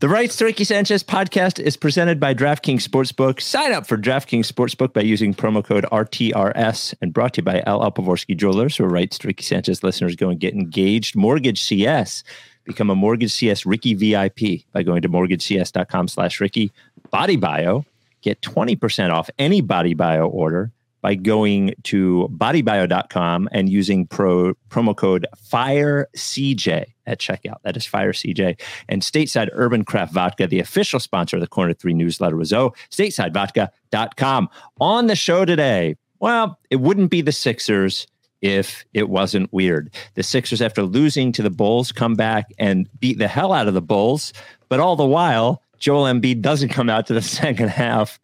The Rights to Ricky Sanchez podcast is presented by DraftKings Sportsbook. Sign up for DraftKings Sportsbook by using promo code RTRS and brought to you by LL Pavorsky Jewelers, where Rights to Ricky Sanchez listeners go and get engaged. Mortgage CS. Become a Mortgage CS Ricky VIP by going to mortgagecs.com slash Ricky. Body Bio. Get 20% off any Body Bio order by going to bodybio.com and using pro promo code FIRECJ at checkout. That is FIRECJ. And Stateside Urban Craft Vodka, the official sponsor of the Corner 3 newsletter, was oh, statesidevodka.com. On the show today, well, it wouldn't be the Sixers if it wasn't weird. The Sixers, after losing to the Bulls, come back and beat the hell out of the Bulls. But all the while, Joel Embiid doesn't come out to the second half.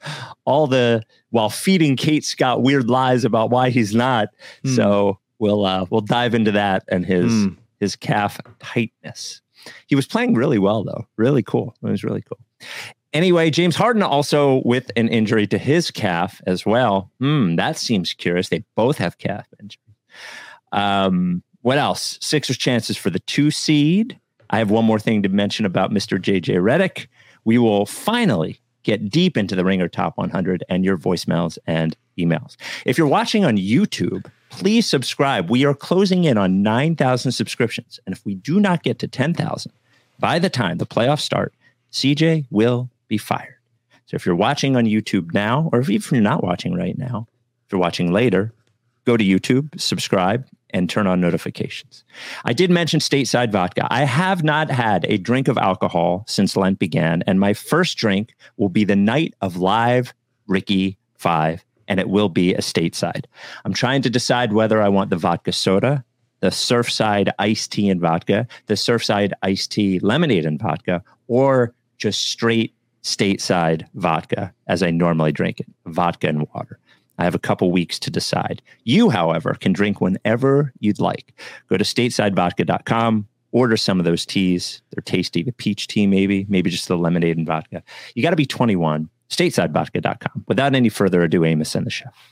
All the while feeding Kate Scott weird lies about why he's not. Mm. So we'll uh, we'll dive into that and his mm. his calf tightness. He was playing really well though, really cool. It was really cool. Anyway, James Harden also with an injury to his calf as well. Hmm, that seems curious. They both have calf injuries. Um, what else? Sixers chances for the two seed. I have one more thing to mention about Mr. JJ Redick we will finally get deep into the Ringer Top 100 and your voicemails and emails. If you're watching on YouTube, please subscribe. We are closing in on 9,000 subscriptions. And if we do not get to 10,000 by the time the playoffs start, CJ will be fired. So if you're watching on YouTube now, or if you're not watching right now, if you're watching later, go to YouTube, subscribe, and turn on notifications. I did mention stateside vodka. I have not had a drink of alcohol since Lent began, and my first drink will be the night of live Ricky 5, and it will be a stateside. I'm trying to decide whether I want the vodka soda, the Surfside iced tea and vodka, the Surfside iced tea lemonade and vodka, or just straight stateside vodka as I normally drink it, vodka and water. I have a couple weeks to decide. You, however, can drink whenever you'd like. Go to statesidevodka.com, order some of those teas. They're tasty. The peach tea, maybe, maybe just the lemonade and vodka. You got to be 21. Statesidevodka.com. Without any further ado, Amos and the chef.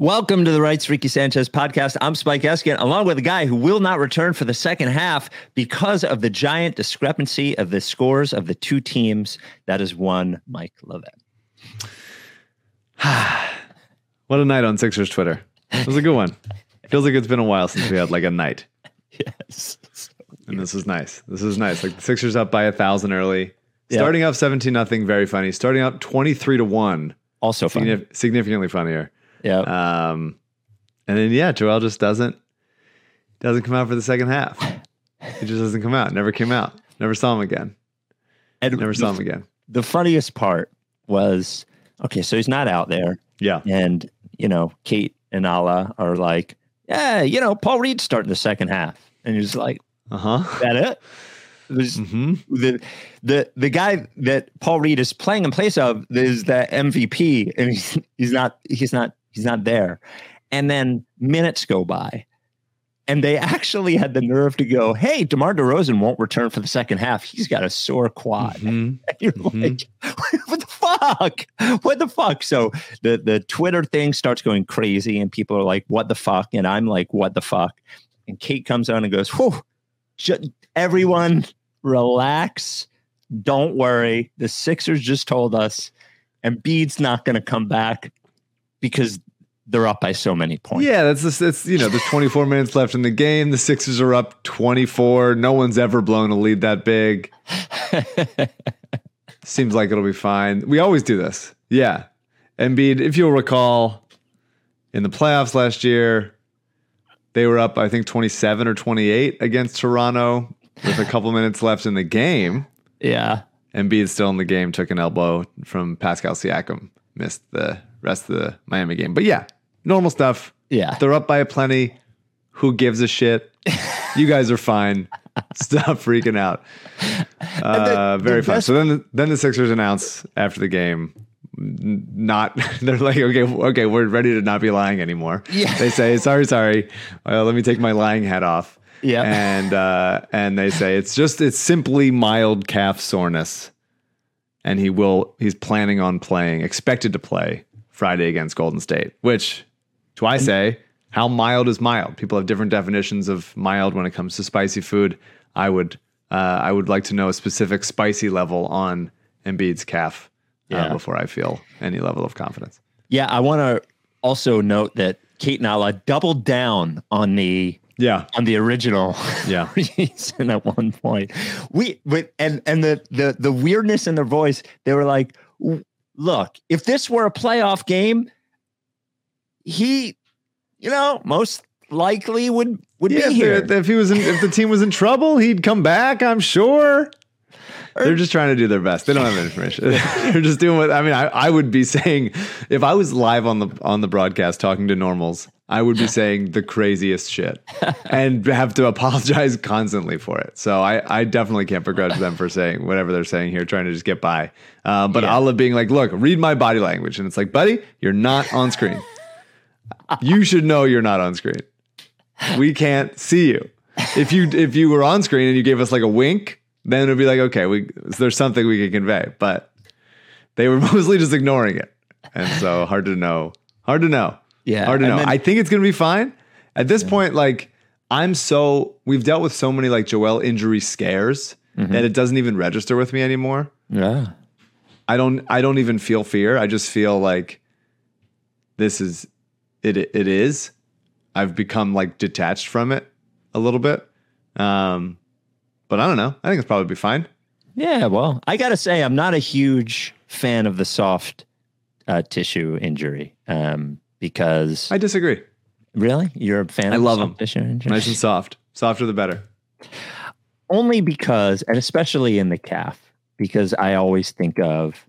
Welcome to the Rights Ricky Sanchez podcast. I'm Spike Eskin, along with a guy who will not return for the second half because of the giant discrepancy of the scores of the two teams. That is one Mike Levin. what a night on Sixers Twitter. It was a good one. Feels like it's been a while since we had like a night. Yes. and this is nice. This is nice. Like the Sixers up by a thousand early. Starting yep. up 17 nothing, very funny. Starting up 23 to 1. Also funny. significantly funnier. Yeah. Um, and then yeah, Joel just doesn't doesn't come out for the second half. He just doesn't come out. Never came out. Never saw him again. And never saw him again. The funniest part was okay, so he's not out there. Yeah. And you know, Kate and Alaa are like, yeah, you know, Paul Reed's starting the second half, and he's like, uh huh, that it. Mm-hmm. The the the guy that Paul Reed is playing in place of is the MVP, and he's he's not he's not He's not there. And then minutes go by. And they actually had the nerve to go, hey, DeMar DeRozan won't return for the second half. He's got a sore quad. Mm-hmm. And you're mm-hmm. like, what the fuck? What the fuck? So the, the Twitter thing starts going crazy, and people are like, what the fuck? And I'm like, what the fuck? And Kate comes on and goes, whew, everyone relax. Don't worry. The Sixers just told us Embiid's not going to come back because they're up by so many points. Yeah, that's this. It's you know, there's 24 minutes left in the game. The Sixers are up 24. No one's ever blown a lead that big. Seems like it'll be fine. We always do this. Yeah, Embiid. If you'll recall, in the playoffs last year, they were up I think 27 or 28 against Toronto with a couple minutes left in the game. Yeah. Embiid still in the game, took an elbow from Pascal Siakam, missed the rest of the Miami game. But yeah, normal stuff. Yeah. They're up by a plenty. Who gives a shit? you guys are fine. Stop freaking out. Uh, very the fun. best- So then, the, then the Sixers announce after the game, not they're like, okay, okay, we're ready to not be lying anymore. Yeah. They say, sorry, sorry. Uh, let me take my lying hat off. Yeah. And uh, and they say it's just it's simply mild calf soreness, and he will he's planning on playing, expected to play Friday against Golden State. Which, do I say, how mild is mild? People have different definitions of mild when it comes to spicy food. I would uh, I would like to know a specific spicy level on Embiid's calf uh, Yeah. before I feel any level of confidence. Yeah. I want to also note that Kate and Alaa doubled down on the Yeah, on the original Yeah. reason at one point. We but and and the the the weirdness in their voice, they were like, "W- look, if this were a playoff game, he, you know, most likely would would yeah. be If, here. if he was in, if the team was in trouble, he'd come back. I'm sure. They're just trying to do their best. They don't have information. They're just doing what I mean. I, I would be saying if I was live on the on the broadcast talking to normals, I would be saying the craziest shit and have to apologize constantly for it. So I, I definitely can't begrudge them for saying whatever they're saying here, trying to just get by. Uh, but Yeah. Alaa being like, look, read my body language, and it's like, buddy, you're not on screen. you should know you're not on screen. We can't see you. If you if you were on screen and you gave us like a wink, then it'd be like, okay, we there's something we can convey. But they were mostly just ignoring it, and so hard to know. Hard to know. Yeah, hard to and know. then- I think it's gonna be fine. At this point, like I'm so we've dealt with so many like Joel injury scares Mm-hmm. that it doesn't even register with me anymore. yeah. I don't I don't even feel fear. I just feel like this is it it is. I've become like detached from it a little bit. Um but I don't know. I think it's probably be fine. Yeah, well, I got to say, I'm not a huge fan of the soft uh, tissue injury um, because I disagree. really, you're a fan. I of love them. Nice and soft. Softer the better. only because, and especially in the calf, because I always think of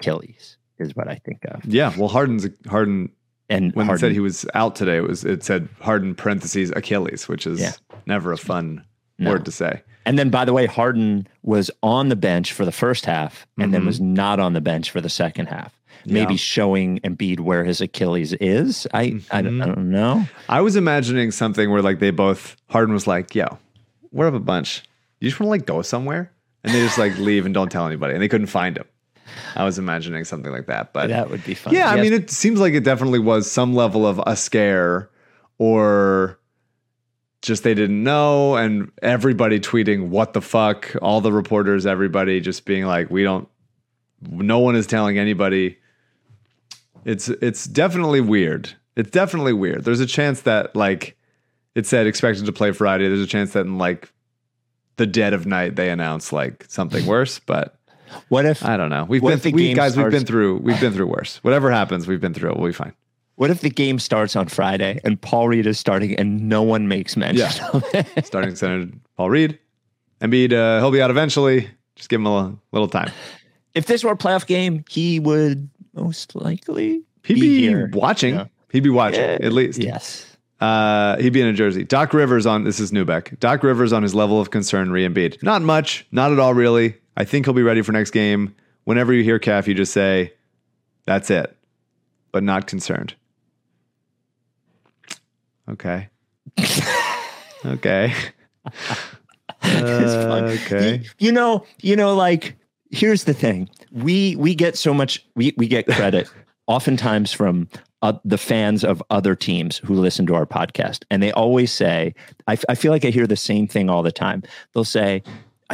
Achilles is what I think of, Yeah, well Harden's Harden and when it said he was out today, it was it said Harden parentheses Achilles, which is Yeah. never a fun No. word to say. And then, by the way, Harden was on the bench for the first half, and then Mhm. was not on the bench for the second half. Maybe Yeah. showing Embiid where his Achilles is. I I, don't, I Mm-hmm. don't know. I was imagining something where like they both Harden was like, "Yo, we're up a bunch. You just want to like go somewhere?" And they just like leave and don't tell anybody, and they couldn't find him. I was imagining something like that, but That would be fun. yeah, I mean, it seems like it definitely was some level of a scare, or just they didn't know, and everybody tweeting what the fuck, all the reporters, everybody just being like, "We don't." No one is telling anybody. It's it's definitely weird. It's definitely weird. There's a chance that like it said expected to play Friday. There's a chance that in like the dead of night they announce like something worse, but what if I don't know. We've been the we guys we've been through we've been through worse. Whatever happens, we've been through it. We'll be fine. what if the game starts on Friday and Paul Reed is starting and no one makes mention Yeah. of it? Starting center Paul Reed. Embiid, uh, he'll be out eventually. Just give him a little, little time. if this were a playoff game, he would most likely He'd be, be, here. watching. Yeah. He'd be watching Yeah. at least. Yes. Uh, he'd be in a jersey. Doc Rivers on this is Neubeck. Doc Rivers on his level of concern re Embiid. Not much, not at all really. I think he'll be ready for next game. Whenever you hear calf, you just say, "That's it," but not concerned. Okay. okay. Uh, okay. You, you know, you know, like here's the thing: we we get so much we we get credit oftentimes from uh, the fans of other teams who listen to our podcast, and they always say, I, f- I feel like I hear the same thing all the time. They'll say,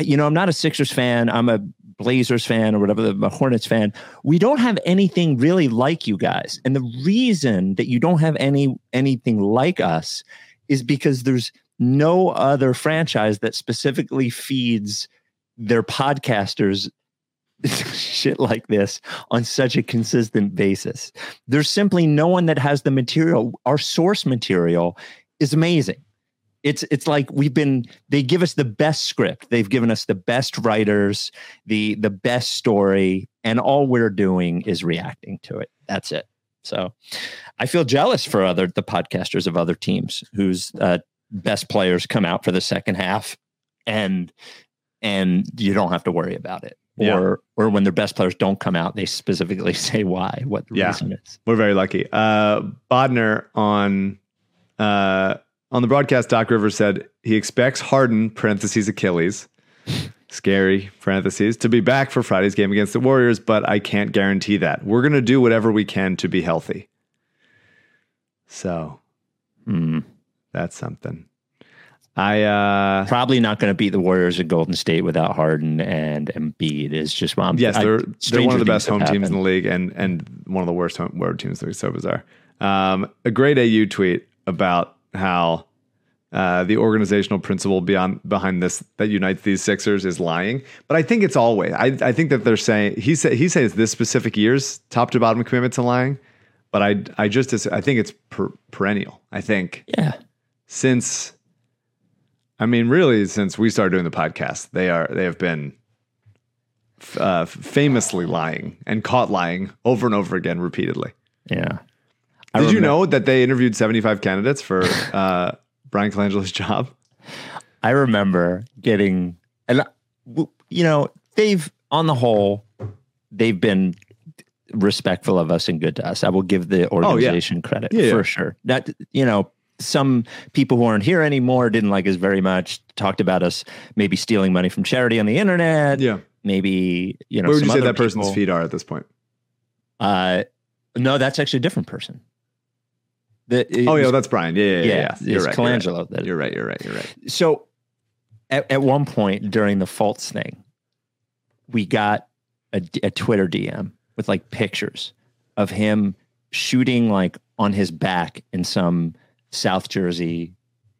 you know, I'm not a Sixers fan. I'm a Blazers fan or whatever the Hornets fan, we don't have anything really like you guys. And the reason that you don't have any anything like us is because there's no other franchise that specifically feeds their podcasters shit like this on such a consistent basis. There's simply no one that has the material. Our source material is amazing. It's it's like we've been they give us the best script. They've given us the best writers, the the best story, and all we're doing is reacting to it. That's it. So I feel jealous for other the podcasters of other teams whose uh, best players come out for the second half and and you don't have to worry about it. Yeah. Or or when their best players don't come out, they specifically say why, what the Yeah. reason is. We're very lucky. Uh, Bodner on uh, on the broadcast, Doc Rivers said he expects Harden (parentheses Achilles), scary (parentheses) to be back for Friday's game against the Warriors, but I can't guarantee that. We're gonna do whatever we can to be healthy. So Hmm. that's something. I uh, Probably not going to beat the Warriors at Golden State without Harden and Embiid. Is just well, I'm- yes, I- they're they're one of the best home teams in the league, and and one of the worst home road teams the league. So bizarre. Um, a great AU tweet about how uh, the organizational principle beyond behind this that unites these Sixers is lying. But I think it's always. I, I think that they're saying he said he says this specific year's top to bottom commitment to lying. But I I just I think it's per, perennial. I think Yeah, since I mean really since we started doing the podcast, they are they have been uh, famously lying and caught lying over and over again repeatedly. yeah. I Did you know that they interviewed 75 candidates for uh, Brian Colangelo's job? I remember getting, and you know, they've on the whole, they've been respectful of us and good to us. I will give the organization credit Oh, Yeah, for yeah. sure. That you know, some people who aren't here anymore didn't like us very much. Talked about us maybe stealing money from charity on the internet. Yeah. Maybe you know. Where would you say that person's people- feet are at this point? Uh, no, that's actually a different person. The, Oh, yeah, that's Brian. Yeah, yeah, yeah. yeah, yeah. You're, it's right, you're right. Colangelo You're right. You're right. You're right. so at, at one point during the Fultz thing, we got a, a Twitter DM with like pictures of him shooting like on his back in some South Jersey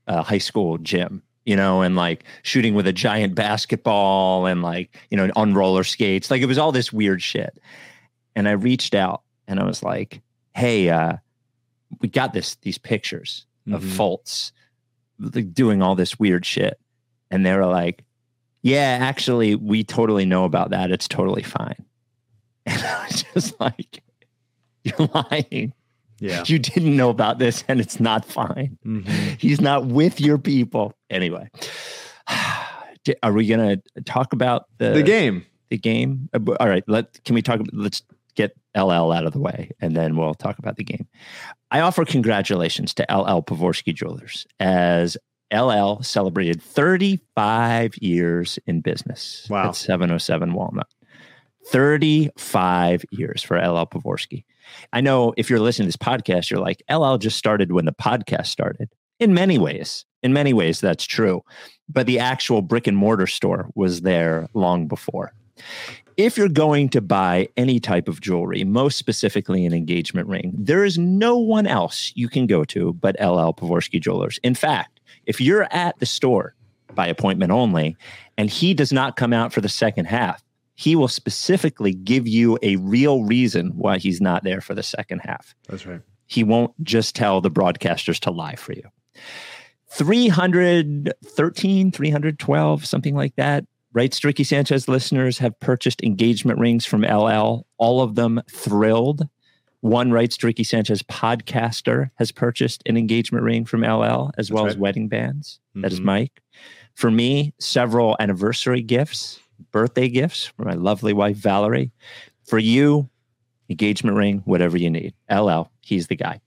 uh, high school gym, you know, and like shooting with a giant basketball and like, you know, on roller skates. Like it was all this weird shit. And I reached out and I was like, hey, uh, we got this, these pictures of Mhm. Fultz like, doing all this weird shit. And they were like, yeah, actually, we totally know about that. It's totally fine. And I was just like, you're lying. Yeah. You didn't know about this and it's not fine. Mhm. He's not with your people. Anyway, are we going to talk about the, The game. the game? Uh, All right. Let, can we talk? Let's get LL out of the way and then we'll talk about the game. I offer congratulations to LL Pavorsky Jewelers as LL celebrated 35 years in business Wow. at 707 Walnut. 35 years for LL Pavorsky. I know if you're listening to this podcast, you're like, LL just started when the podcast started. In many ways, in many ways, that's true. But the actual brick and mortar store was there long before. If you're going to buy any type of jewelry, most specifically an engagement ring, there is no one else you can go to but LL Pavorsky Jewelers. In fact, if you're at the store by appointment only and he does not come out for the second half, he will specifically give you a real reason why he's not there for the second half. That's right. He won't just tell the broadcasters to lie for you. 313, 312, something like that. Right, Ricky Sanchez listeners have purchased engagement rings from LL, all of them thrilled. One writes Ricky Sanchez podcaster has purchased an engagement ring from LL as well as wedding bands. That is Mhm. Mike. For me, several anniversary gifts, birthday gifts for my lovely wife, Valerie. For you, engagement ring, whatever you need. LL, he's the guy.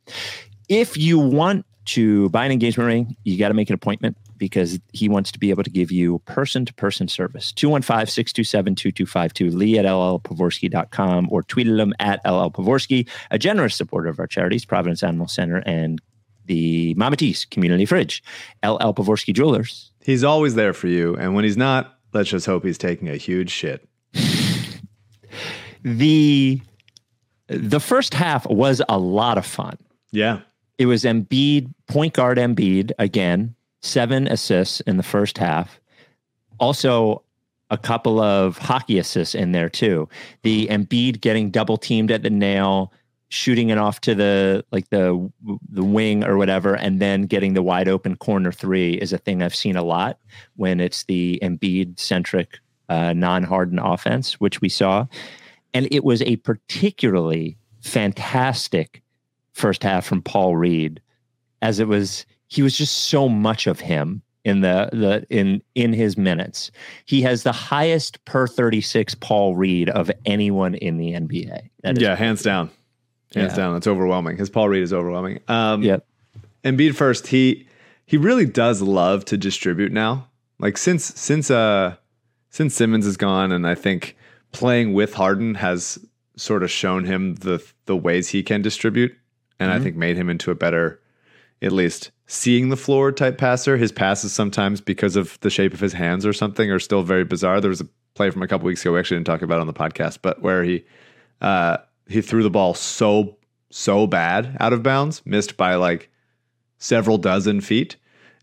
If you want to buy an engagement ring, you got to make an appointment because he wants to be able to give you person to person service. 215 627 2252, lee at llpavorsky.com or tweeted him at llpavorsky, a generous supporter of our charities, Providence Animal Center and the Mamatis Community Fridge. LL Pavorsky Jewelers. He's always there for you. And when he's not, let's just hope he's taking a huge shit. the the first half was a lot of fun. Yeah. It was Embiid, point guard Embiid again, seven assists in the first half. Also, a couple of hockey assists in there too. The Embiid getting double teamed at the nail, shooting it off to the like the the wing or whatever, and then getting the wide open corner three is a thing I've seen a lot when it's the Embiid centric uh, non Harden offense, which we saw, and it was a particularly fantastic first half from Paul Reed, as it was he was just so much of him in the the in in his minutes. He has the highest per 36 Paul Reed of anyone in the NBA. Yeah, hands down. Hands Yeah. down. It's overwhelming. His Paul Reed is overwhelming. Um Yep. Embiid first, he he really does love to distribute now. Like since since uh since Simmons is gone, and I think playing with Harden has sort of shown him the the ways he can distribute, and I think made him into a better, at least seeing the floor type passer. His passes sometimes because of the shape of his hands or something are still very bizarre. There was a play from a couple weeks ago we actually didn't talk about on the podcast, but where he uh he threw the ball so so bad out of bounds, missed by like several dozen feet.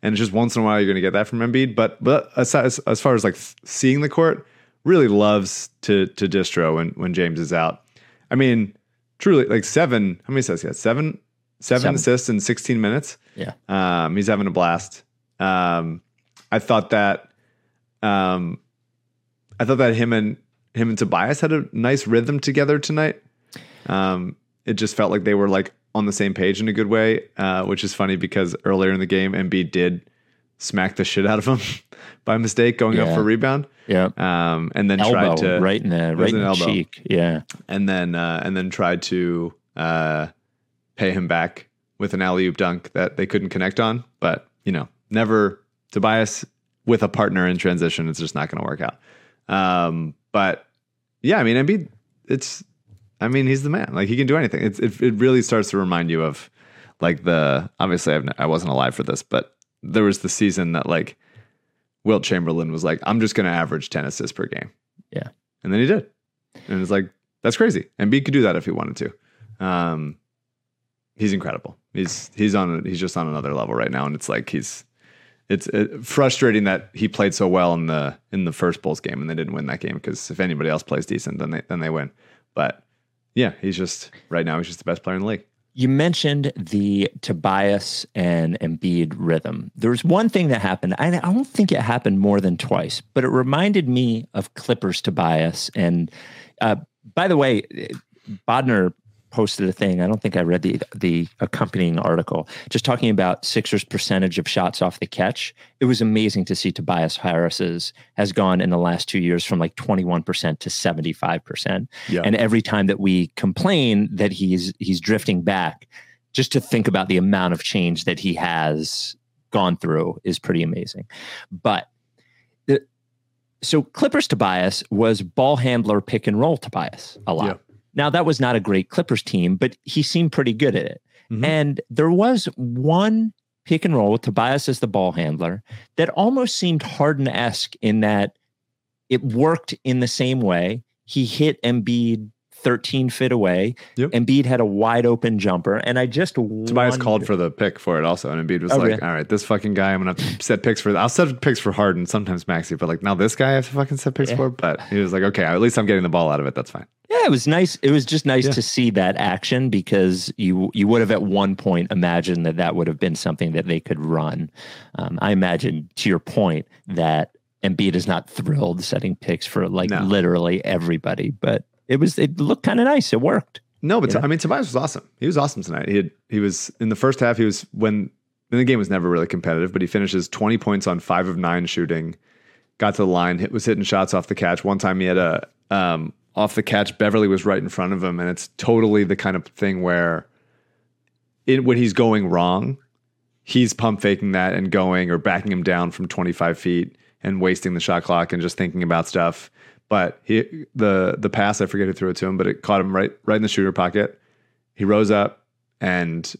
And it's just once in a while you're going to get that from Embiid. But but as, as, far as like seeing the court, really loves to to distro when when James is out. I mean, truly like seven. How many assists? he got? seven seven Seven. assists in 16 minutes. Yeah. Um, he's having a blast. Um, I thought that um, I thought that him and him and Tobias had a nice rhythm together tonight. Um, it just felt like they were like on the same page in a good way, uh, which is funny because earlier in the game, Embiid did smack the shit out of him by mistake going up for rebound, Yeah. um, and then Elbow tried to right in the right in the cheek. Yeah. and then uh, and then tried to uh, pay him back with an alley oop dunk that they couldn't connect on. But you know, never Tobias with a partner in transition. It's just not going to work out. Um, but yeah, I mean, Embiid, it's I mean, he's the man. Like he can do anything. It's, it it really starts to remind you of like the obviously I've, I wasn't alive for this, but there was the season that like Wilt Chamberlain was like, I'm just going to average ten assists per game. Yeah. and then he did, and it's like that's crazy. Embiid could do that if he wanted to. Um, he's incredible. He's he's on he's just on another level right now, and it's like he's it's frustrating that he played so well in the in the first Bulls game and they didn't win that game because if anybody else plays decent, then they then they win. But yeah, he's just right now he's just the best player in the league. You mentioned the Tobias and Embiid rhythm. There was one thing that happened. I, I don't think it happened more than twice, but it reminded me of Clippers Tobias. And uh, by the way, Bodner posted a thing. I don't think I read the the accompanying article, just talking about Sixers' percentage of shots off the catch. It was amazing to see Tobias Harris's has gone in the last two years from like twenty one percent to seventy five percent. And every time that we complain that he's he's drifting back, just to think about the amount of change that he has gone through is pretty amazing. But the, so Clippers Tobias was ball handler pick and roll Tobias a lot. Yeah. Now that was not a great Clippers team, but he seemed pretty good at it. Mhm. And there was one pick and roll with Tobias as the ball handler that almost seemed Harden esque in that it worked in the same way. He hit Embiid 13 feet away. Yep. Embiid had a wide open jumper. And I just Tobias called for the pick for it also, and Embiid was Oh, like, really? "All right, this fucking guy, I'm gonna to set picks for. I'll set picks for Harden, sometimes Maxey, but like now this guy I have to fucking set picks Yeah. for." But he was like, "Okay, at least I'm getting the ball out of it. That's fine." Yeah, it was nice. It was just nice Yeah. to see that action because you you would have at one point imagined that that would have been something that they could run. Um, I imagine, to your point, that Embiid is not thrilled setting picks for like No. literally everybody, but it was it looked kind of nice. It worked. No, but Yeah. I mean, Tobias was awesome. He was awesome tonight. He had, he was in the first half. He was when and the game was never really competitive, but he finishes 20 points on five of nine shooting. Got to the line, hit, was hitting shots off the catch. One time he had a um, off the catch. Beverley was right in front of him, and it's totally the kind of thing where it, when he's going wrong, he's pump faking that and going or backing him down from 25 feet and wasting the shot clock and just thinking about stuff. But he the the pass, I forget who threw it to him, but it caught him right right in the shooter pocket. He rose up and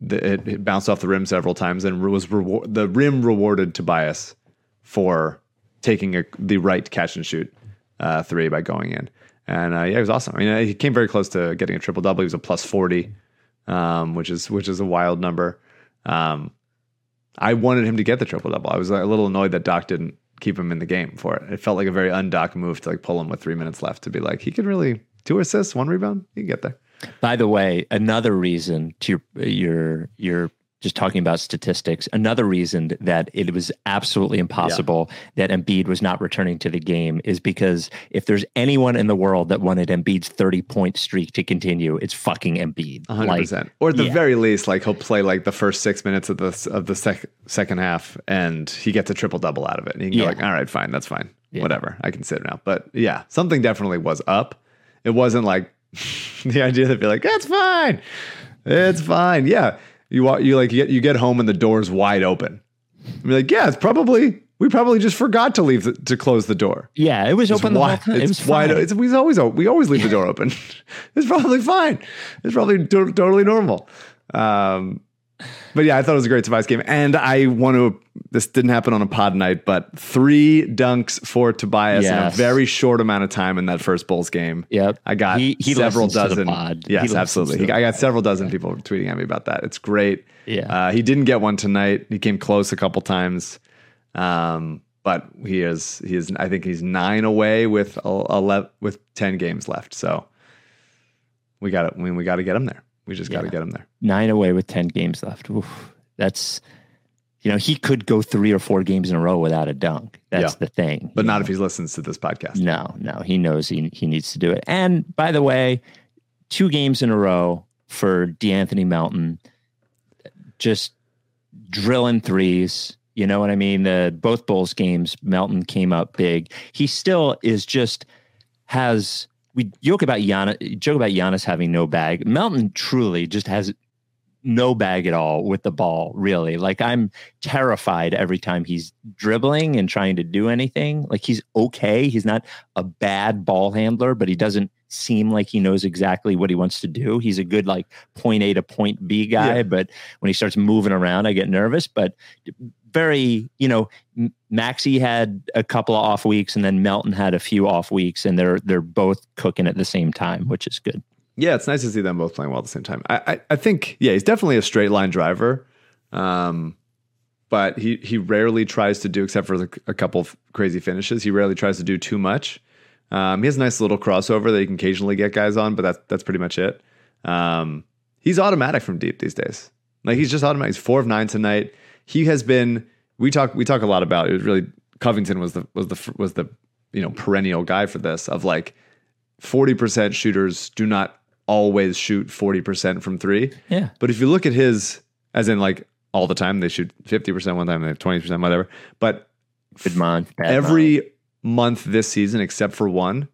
the, it, it bounced off the rim several times and was the rim rewarded Tobias for taking a, the right catch and shoot uh, three by going in. And uh, yeah, he was awesome. I mean, he came very close to getting a triple double. He was a plus forty, um, which is which is a wild number. Um, I wanted him to get the triple double. I was a little annoyed that Doc didn't keep him in the game for it. It felt like a very undoc move to like pull him with three minutes left to be like he could really two assists, one rebound. He can get there. By the way, another reason to your your your just talking about statistics, another reason that it was absolutely impossible that Embiid was not returning to the game is because if there's anyone in the world that wanted Embiid's 30 point streak to continue, it's fucking Embiid. 100%. Like, or at the yeah. very least, like he'll play like the first six minutes of the of the sec- second half, and he gets a triple double out of it. And he can Yeah. go like, all right, fine, that's fine, Yeah. whatever, I can sit now. But yeah, something definitely was up. It wasn't like the idea that be like, that's fine, it's fine. Yeah, you wa- you like you get you get home and the door's wide open. I'm like, yeah, it's probably we probably just forgot to leave the, to close the door. yeah, it was It's open the whole time. It It's was wide. fine. It's we always we always leave the door open. it's probably fine. It's probably to- totally normal. Um, but yeah, I thought it was a great Tobias game, and I want to. This didn't happen on a pod night, but three dunks for Tobias in a very short amount of time in that first Bulls game. Yep. I got He- he several listens to the dozen. pod. He Yes, absolutely. He- I got several dozen people tweeting at me about that. It's great. Yeah. Uh, he didn't get one tonight. He came close a couple times. Um, but he is he is I think he's nine away with eleven with ten games left. So we got to I mean, we got to get him there. We just got to get him there. Nine away with 10 games left. Oof. That's, you know, he could go three or four games in a row without a dunk. That's Yeah. the thing. But not know? if he listens to this podcast. No, no, he knows he he needs to do it. And by the way, two games in a row for De'Anthony Melton, just drilling threes. You know what I mean? The both Bulls games, Melton came up big. He still is just has we joke about Giannis, joke about Giannis having no bag. Melton truly just has no bag at all with the ball, really. Like I'm terrified every time he's dribbling and trying to do anything. Like he's okay. He's not a bad ball handler, but he doesn't seem like he knows exactly what he wants to do. He's a good like point A to point B guy, Yeah. but when he starts moving around, I get nervous. But very, you know, Maxey had a couple of off weeks and then Melton had a few off weeks and they're they're both cooking at the same time, which is good. Yeah, it's nice to see them both playing well at the same time. I, I, I think, yeah, he's definitely a straight line driver, um, but he he rarely tries to do, except for a couple of crazy finishes. He rarely tries to do too much. Um, he has a nice little crossover that he can occasionally get guys on, but that's that's pretty much it. Um, he's automatic from deep these days. Like he's just automatic. He's four of nine tonight. He has been. We talk. We talk a lot about it. Was really Covington was the was the was the you know perennial guy for this of like forty percent shooters do not always shoot forty percent from three. Yeah. But if you look at his, as in like all the time, they shoot fifty percent one time, they have twenty percent, whatever. But Good month. bad month. Month this season, except for one,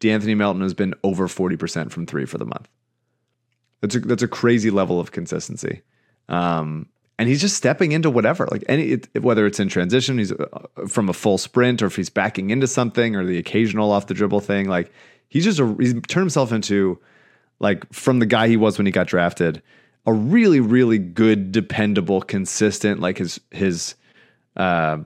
De'Anthony Melton has been over 40% from three for the month. That's a, that's a crazy level of consistency. Um, and he's just stepping into whatever, like any, it, whether it's in transition, he's uh, from a full sprint, or if he's backing into something, or the occasional off the dribble thing. Like he's just a, he's turned himself into like from the guy he was when he got drafted, a really, really good, dependable, consistent. Like his his uh,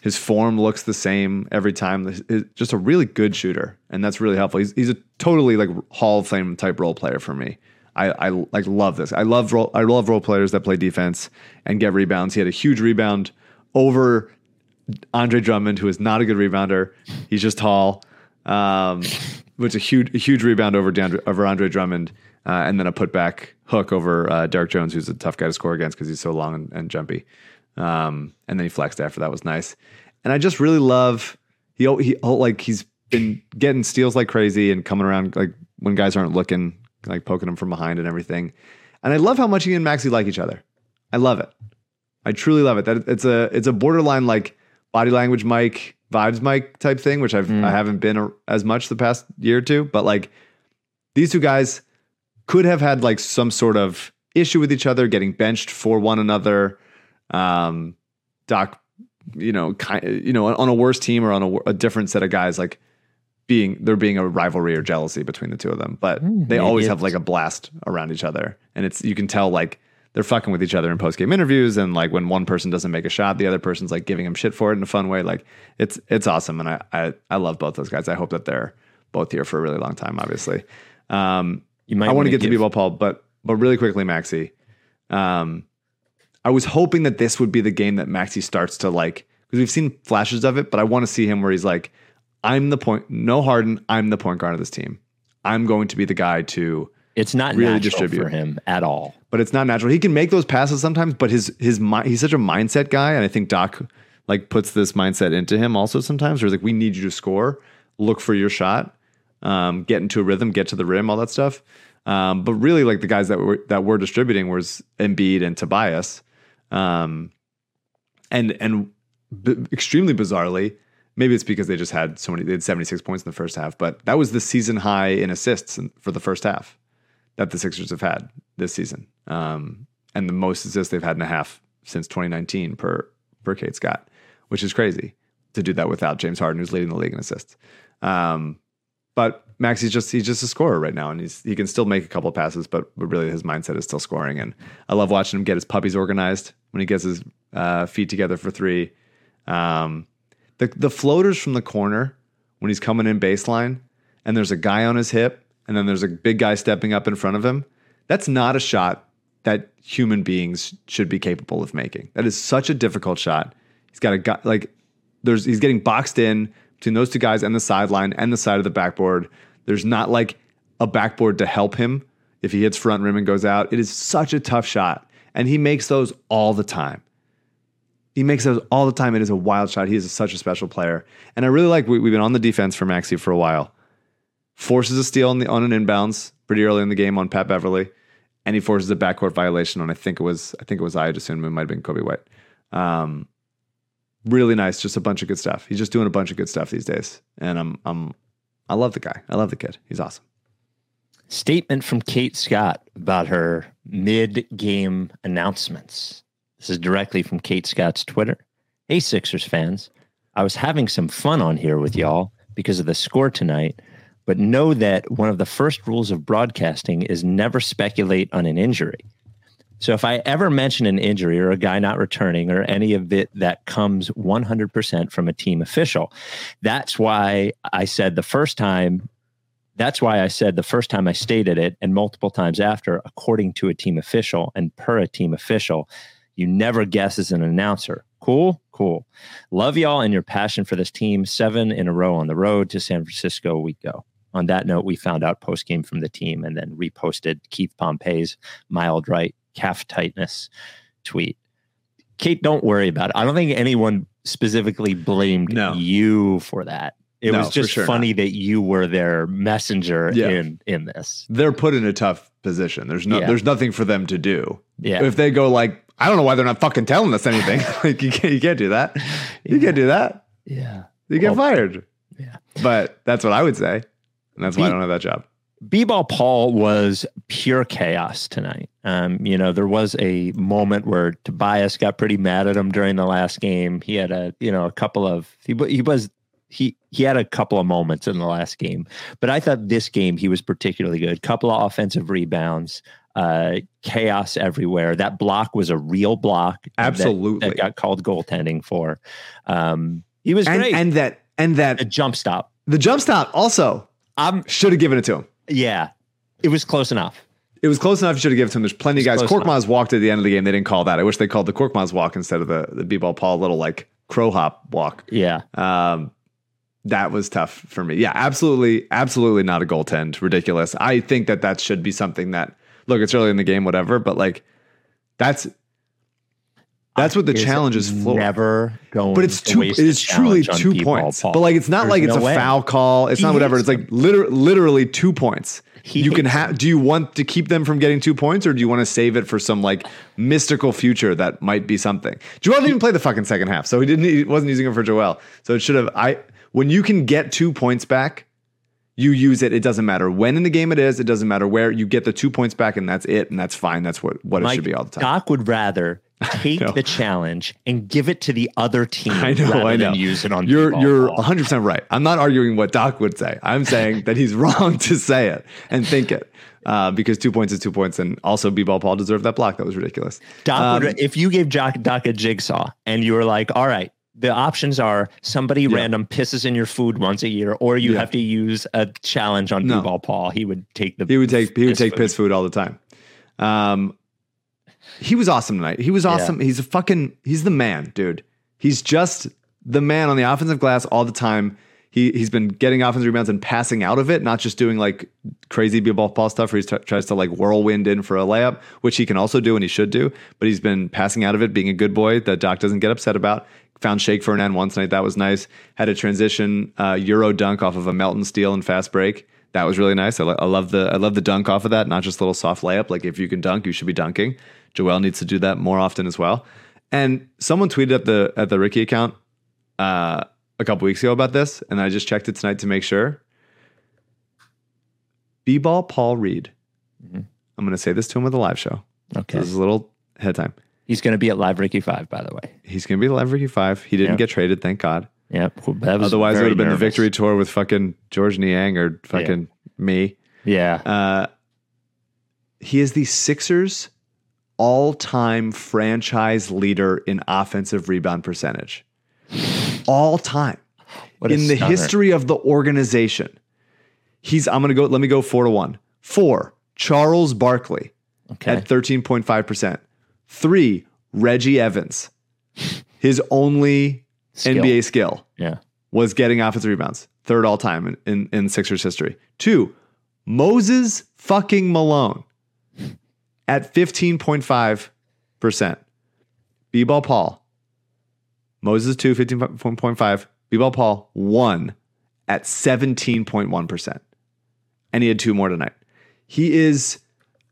his form looks the same every time. His- Just a really good shooter, and that's really helpful. He's he's a totally like Hall of Fame type role player for me. I, I like love this. I love role, I love role players that play defense and get rebounds. He had a huge rebound over Andre Drummond, who is not a good rebounder. He's just tall. Um, which a huge a huge rebound over DeAndre, over Andre Drummond, uh, and then a putback hook over uh, Derrick Jones, who's a tough guy to score against because he's so long and, and jumpy. Um, and then he flexed after that was nice. And I just really love he he like he's been getting steals like crazy and coming around like when guys aren't looking, like poking him from behind and everything. And I love how much he and Maxey like each other. I love it. I truly love it. That it's a it's a borderline like body language Mike vibes Mike type thing, which I've I haven't been a, as much the past year or two. But like these two guys could have had like some sort of issue with each other, getting benched for one another. Um, Doc, you know, kind you know, on a worse team or on a, a different set of guys, like being there being a rivalry or jealousy between the two of them. But Mm, they always have like a blast around each other, and it's you can tell like they're fucking with each other in post game interviews, and like when one person doesn't make a shot, the other person's like giving him shit for it in a fun way. Like it's it's awesome, and I I, I love both those guys. I hope that they're both here for a really long time, obviously. Um, You might I want to get to give- B-ball Paul, but but really quickly, Maxey. Um, I was hoping that this would be the game that Maxey starts to like because we've seen flashes of it, but I want to see him where he's like, I'm the point, no Harden, I'm the point guard of this team. I'm going to be the guy to, It's not really natural distribute. for him at all. but it's not natural. He can make those passes sometimes, but his his he's such a mindset guy, and I think Doc like puts this mindset into him also sometimes. Where he's like, we need you to score, look for your shot, um, get into a rhythm, get to the rim, all that stuff. Um, but really, like the guys that were that were distributing was Embiid and Tobias, um, and and b- extremely bizarrely, maybe it's because they just had so many. They had seventy six points in the first half, but that was the season high in assists for the first half that the Sixers have had this season, um, and the most assists they've had in a half since 2019 per per Kate Scott, which is crazy to do that without James Harden, who's leading the league in assists. Um, but Max, he's just he's just a scorer right now, and he's he can still make a couple of passes, but, but really his mindset is still scoring. And I love watching him get his puppies organized when he gets his uh, feet together for three. Um, the the floaters from the corner when he's coming in baseline, and there's a guy on his hip, and then there's a big guy stepping up in front of him. That's not a shot that human beings should be capable of making. That is such a difficult shot. He's got a guy like there's he's getting boxed in between those two guys and the sideline and the side of the backboard. There's not like a backboard to help him if he hits front rim and goes out. It is such a tough shot, and he makes those all the time. He makes those all the time. It is a wild shot. He is such a special player, and I really like. We, we've been on the defense for Maxey for a while. Forces a steal on the on an inbounds pretty early in the game on Pat Beverley, and he forces a backcourt violation on I think it was I think it was I just assume it might have been Coby White. Um, really nice, just a bunch of good stuff. He's just doing a bunch of good stuff these days, and I'm I'm I love the guy. I love the kid. He's awesome. Statement from Kate Scott about her mid game announcements. This is directly from Kate Scott's Twitter. Hey, Sixers fans. I was having some fun on here with y'all because of the score tonight, but know that one of the first rules of broadcasting is never speculate on an injury. So if I ever mention an injury or a guy not returning or any of it that comes 100% from a team official, that's why I said the first time that's why I said the first time I stated it and multiple times after, according to a team official and per a team official, you never guess as an announcer. Cool, cool. Love y'all and your passion for this team. Seven in a row on the road to San Francisco we go. On that note, we found out post game from the team and then reposted Keith Pompey's mild right calf tightness tweet. Kate, don't worry about it. I don't think anyone specifically blamed No. you for that. It No, was just sure funny that you were their messenger Yeah. in in this. They're put in a tough position. There's no Yeah. there's nothing for them to do. Yeah. If they go like, I don't know why they're not fucking telling us anything. like you can't you can't do that. You can't do that. yeah. You get Well, fired. yeah. But that's what I would say. And that's why I don't have that job. B-ball Paul was pure chaos tonight. Um, you know, there was a moment where Tobias got pretty mad at him during the last game. He had a, you know, a couple of he he was he he had a couple of moments in the last game, but I thought this game he was particularly good. Couple of offensive rebounds, uh, chaos everywhere. That block was a real block. Absolutely. that, got called goaltending for. Um, he was And great. and that and a that jump stop. the jump stop also I'm should have given it to him. Yeah, it was close enough. It was close enough. You should have given it to him. There's plenty of guys. Korkmaz walked at the end of the game. They didn't call that. I wish they called the Korkmaz walk instead of the the b-ball Paul little like crow hop walk. Yeah. Um, that was tough for me. Yeah, absolutely, absolutely not a goaltend. Ridiculous. I think that that should be something that look. It's early in the game, whatever. But like, that's that's what the is challenge is for. Never going. But it's two. waste It a is truly two points. Paul. But like, it's not There's like it's no a way. foul call. It's He not whatever. It's like liter- literally two points. He you can have. Do you want to keep them from getting two points, or do you want to save it for some like mystical future that might be something? Joel didn't even play the fucking second half, so he didn't. He wasn't using it for Joel. So it should have. I when you can get two points back, you use it. It doesn't matter when in the game it is. It doesn't matter where. You get the two points back, and that's it. And that's fine. That's what what it should be all the time. Doc would rather take the challenge and give it to the other team I know, rather I know. than use it on you're you're Paul. 100 percent right. I'm not arguing what Doc would say. I'm saying that he's wrong to say it and think it uh, because two points is two points, and also B-ball Paul deserved that block. That was ridiculous. Doc Um, would, if you gave Doc, Doc a jigsaw and you were like, all right, the options are somebody Yeah. random pisses in your food once a year, or you Yeah. have to use a challenge on No. B-ball Paul. He would take the He would take he would take food. piss food all the time. Um, he was awesome tonight. He was awesome. He's a fucking he's the man, dude. He's just the man on the offensive glass all the time. He he's been getting offensive rebounds and passing out of it, not just doing like crazy b-ball ball stuff where he tries to like whirlwind in for a layup, which he can also do and he should do. But he's been passing out of it, being a good boy that Doc doesn't get upset about. Found Shake for an N one tonight. That was nice. Had a transition uh, Euro dunk off of a Melton steal and fast break. That was really nice. I, lo- I love the I love the dunk off of that, not just a little soft layup. Like if you can dunk, you should be dunking. Joel needs to do that more often as well. And someone tweeted at the at the Ricky account uh, a couple weeks ago about this, and I just checked it tonight to make sure. B-ball Paul Reed. Mhm. I'm going to say this to him with a live show. Okay. This is a little head time. He's going to be at Live Ricky 5, by the way. He's going to be at live Ricky five. He didn't Yeah. get traded, thank God. Yep. Otherwise, it would have been nervous. the victory tour with fucking George Niang or fucking me. Yeah. Uh, he is the Sixers' all-time franchise leader in offensive rebound percentage. All time What in the stunner. history of the organization. He's. I'm gonna go. Let me go four to one. Four. Charles Barkley Okay. at 13.5 percent. Three. Reggie Evans. His only Skill. NBA skill Yeah. was getting offensive rebounds, third all time in, in, in Sixers history. Two, Moses fucking Malone at 15.5%. B ball Paul. Moses 2, 15.5. B ball Paul 1 at 17.1%. And he had two more tonight. He is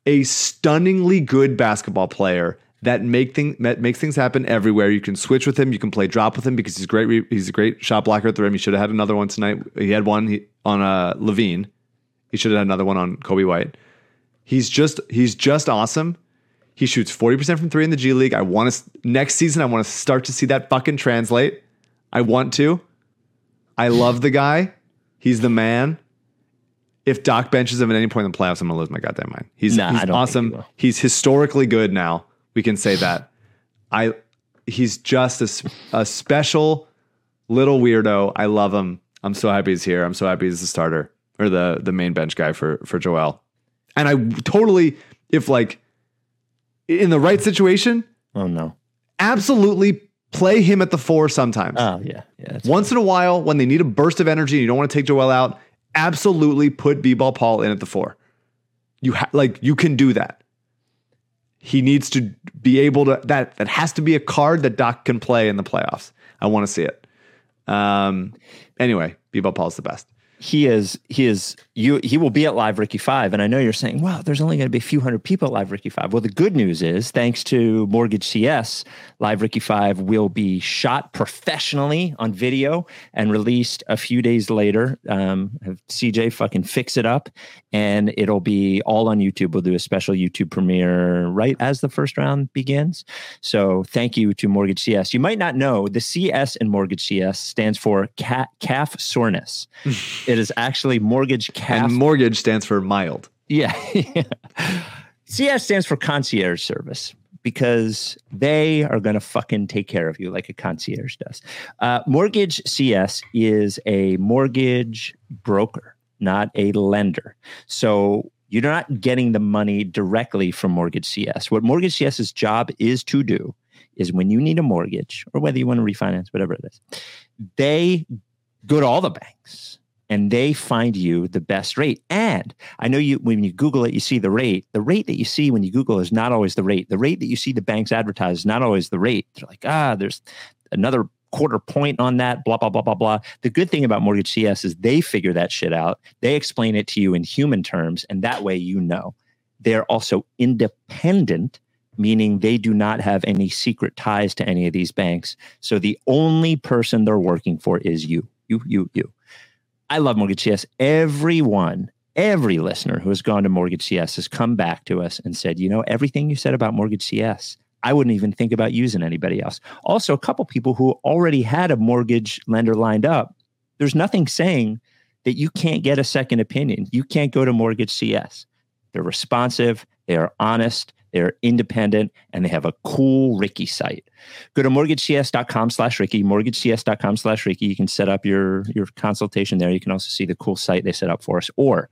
a stunningly good basketball player that make thing, makes things happen everywhere. You can switch with him. You can play drop with him because he's great. re- He's a great shot blocker at the rim. He should have had another one tonight. He had one on uh, LaVine. He should have had another one on Coby White. He's just he's just awesome. He shoots forty percent from three in the G League. I want to next season. I want to start to see that fucking translate. I want to. I love the guy. He's the man. If Doc benches him at any point in the playoffs, I'm gonna lose my goddamn mind. He's, Nah, he's think he awesome. He's historically good now. We can say that. I he's just a, a special little weirdo. I love him. I'm so happy he's here. I'm so happy he's the starter or the the main bench guy for for Joel. And I totally, if like in the right situation, Oh, no. absolutely play him at the four sometimes. Oh, yeah. Yeah. Once in a while, when they need a burst of energy and you don't want to take Joel out, absolutely put B-ball Paul in at the four. You ha- like you can do that. He needs to be able to that that has to be a card that Doc can play in the playoffs. I want to see it. Um anyway, B-ball Paul's the best. He is he is you he will be at live ricky 5 and i know you're saying wow there's only going to be a few hundred people at live ricky 5 well the good news is thanks to mortgage cs live ricky 5 will be shot professionally on video and released a few days later. Um, have cj fucking fix it up and it'll be all on youtube. We'll do a special youtube premiere right as the first round begins. So thank you to mortgage cs you might not know the cs in mortgage cs stands for calf soreness it is actually mortgage calf. And mortgage stands for mild. yeah. CS stands for concierge service because they are going to fucking take care of you like a concierge does. Uh, mortgage CS is a mortgage broker, not a lender. So you're not getting the money directly from Mortgage CS. What Mortgage CS's job is to do is when you need a mortgage or whether you want to refinance, whatever it is, they go to all the banks and they find you the best rate. And I know you when you Google it, you see the rate. The rate that you see when you Google is not always the rate. The rate that you see the banks advertise is not always the rate. They're like, ah, there's another quarter point on that, blah, blah, blah, blah, blah. The good thing about Mortgage CS is they figure that shit out. They explain it to you in human terms, and that way you know. They're also independent, meaning they do not have any secret ties to any of these banks. So the only person they're working for is you. You, you, you. I love Mortgage CS. Everyone, every listener who has gone to Mortgage CS has come back to us and said, you know, everything you said about Mortgage CS, I wouldn't even think about using anybody else. Also, a couple people who already had a mortgage lender lined up, there's nothing saying that you can't get a second opinion. You can't go to Mortgage CS. They're responsive, they are honest, They're independent and they have a cool Ricky site. Go to mortgagecs.com slash Ricky, mortgagecs.com slash Ricky. You can set up your, your consultation there. You can also see the cool site they set up for us. Or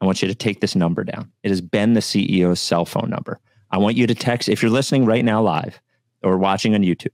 I want you to take this number down. It has been the CEO's cell phone number. I want you to text, if you're listening right now live or watching on YouTube,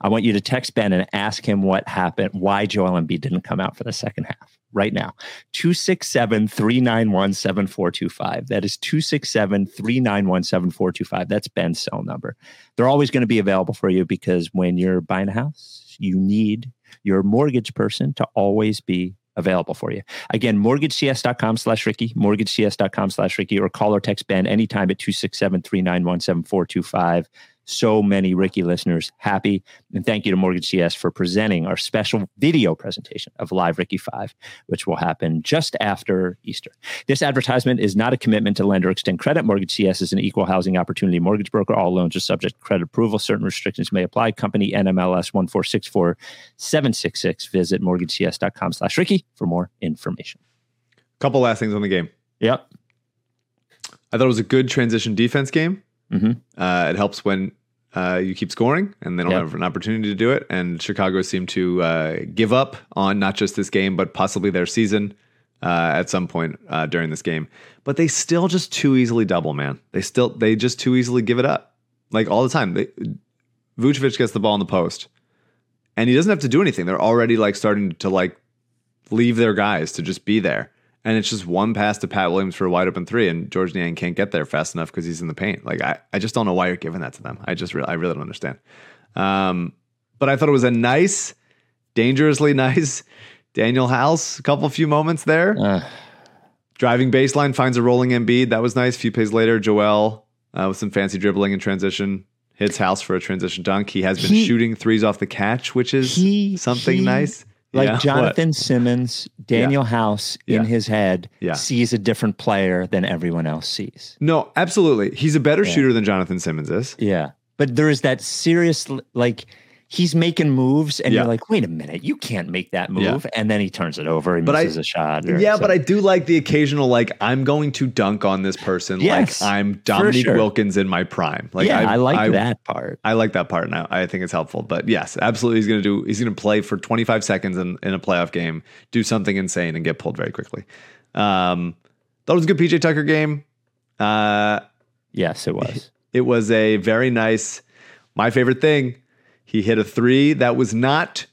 I want you to text Ben and ask him what happened, why Joel Embiid didn't come out for the second half right now. 267 391 7425. That is 267 391 7425. That's Ben's cell number. They're always going to be available for you because when you're buying a house, you need your mortgage person to always be available for you. Again, mortgagecs.com slash Ricky, mortgagecs.com slash Ricky, or call or text Ben anytime at 267 391 7425 so many Ricky listeners happy. And thank you to Mortgage CS for presenting our special video presentation of Live Ricky 5, which will happen just after Easter. This advertisement is not a commitment to lend or extend credit. Mortgage CS is an equal housing opportunity mortgage broker. All loans are subject to credit approval. Certain restrictions may apply. Company NMLS 1464766. Visit mortgagecs.com slash Ricky for more information. Couple last things on the game. Yep. I thought it was a good transition defense game. hmm Uh, it helps when uh, you keep scoring and they don't Yep. have an opportunity to do it. And Chicago seemed to uh, give up on not just this game, but possibly their season uh, at some point uh, during this game. But they still just too easily double, man. They still they just too easily give it up, like all the time. They, Vucevic gets the ball in the post, and he doesn't have to do anything. They're already like starting to like leave their guys to just be there. And it's just one pass to Pat Williams for a wide open three, and George Niang can't get there fast enough because he's in the paint. Like I, I just don't know why you're giving that to them. I just, re- I really don't understand. Um, but I thought it was a nice, dangerously nice Danuel House. A couple few moments there. Uh, Driving baseline finds a rolling Embiid. That was nice. A few plays later, Joel uh, with some fancy dribbling in transition hits House for a transition dunk. He has been He- shooting threes off the catch, which is He- something he- nice. Like Yeah, what? Jonathon Simmons, Danuel House Yeah. in his head Yeah. sees a different player than everyone else sees. No, absolutely. He's a better Yeah. shooter than Jonathon Simmons is. Yeah. But there is that serious, like, he's making moves, and Yeah. you're like, wait a minute, you can't make that Yeah. move. And then he turns it over and misses a shot. or Yeah, but. I do like the occasional like I'm going to dunk on this person Yes, like I'm Dominique sure. Wilkins in my prime. Like yeah, I, like I, that part. I like that part now. I think it's helpful. But yes, absolutely he's gonna do he's gonna play for 25 seconds in, in a playoff game, do something insane and get pulled very quickly. Um thought it was a good PJ Tucker game. Uh Yes, it was. it was a very nice my favorite thing. He hit a three that was not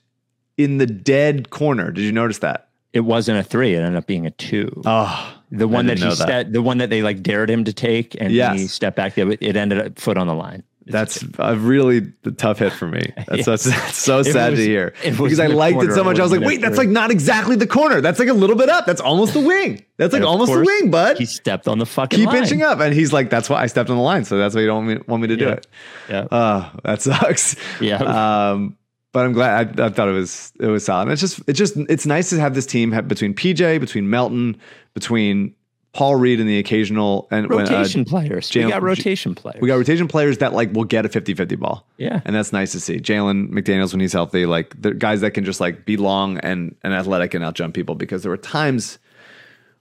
in the dead corner. Did you notice that? It wasn't a three. It ended up being a two. Oh, the one that he that. ste- the one that they like dared him to take, and Yes. he stepped back. It ended up foot on the line. That's a really tough hit for me. That's, that's, that's so sad was- to hear because I liked it so much. I was like, wait, that's like not exactly the corner. That's like a little bit up. That's almost the wing. That's like almost the wing, bud. He stepped on the fucking Keep line. inching up, and he's like, that's why I stepped on the line. So that's why you don't want me, want me to do Yeah. it. Yeah. Uh, that sucks. Yeah. Um, but I'm glad. I, I thought it was it was solid. And it's just it's just it's nice to have this team have, between PJ, between Melton, between Paul Reed, and the occasional and when, uh, rotation players. Jalen- we got rotation players. we got rotation players that like will get a 50-50 ball. Yeah. And that's nice to see. Jalen McDaniels when he's healthy, like the guys that can just like be long and, and athletic and outjump people because there were times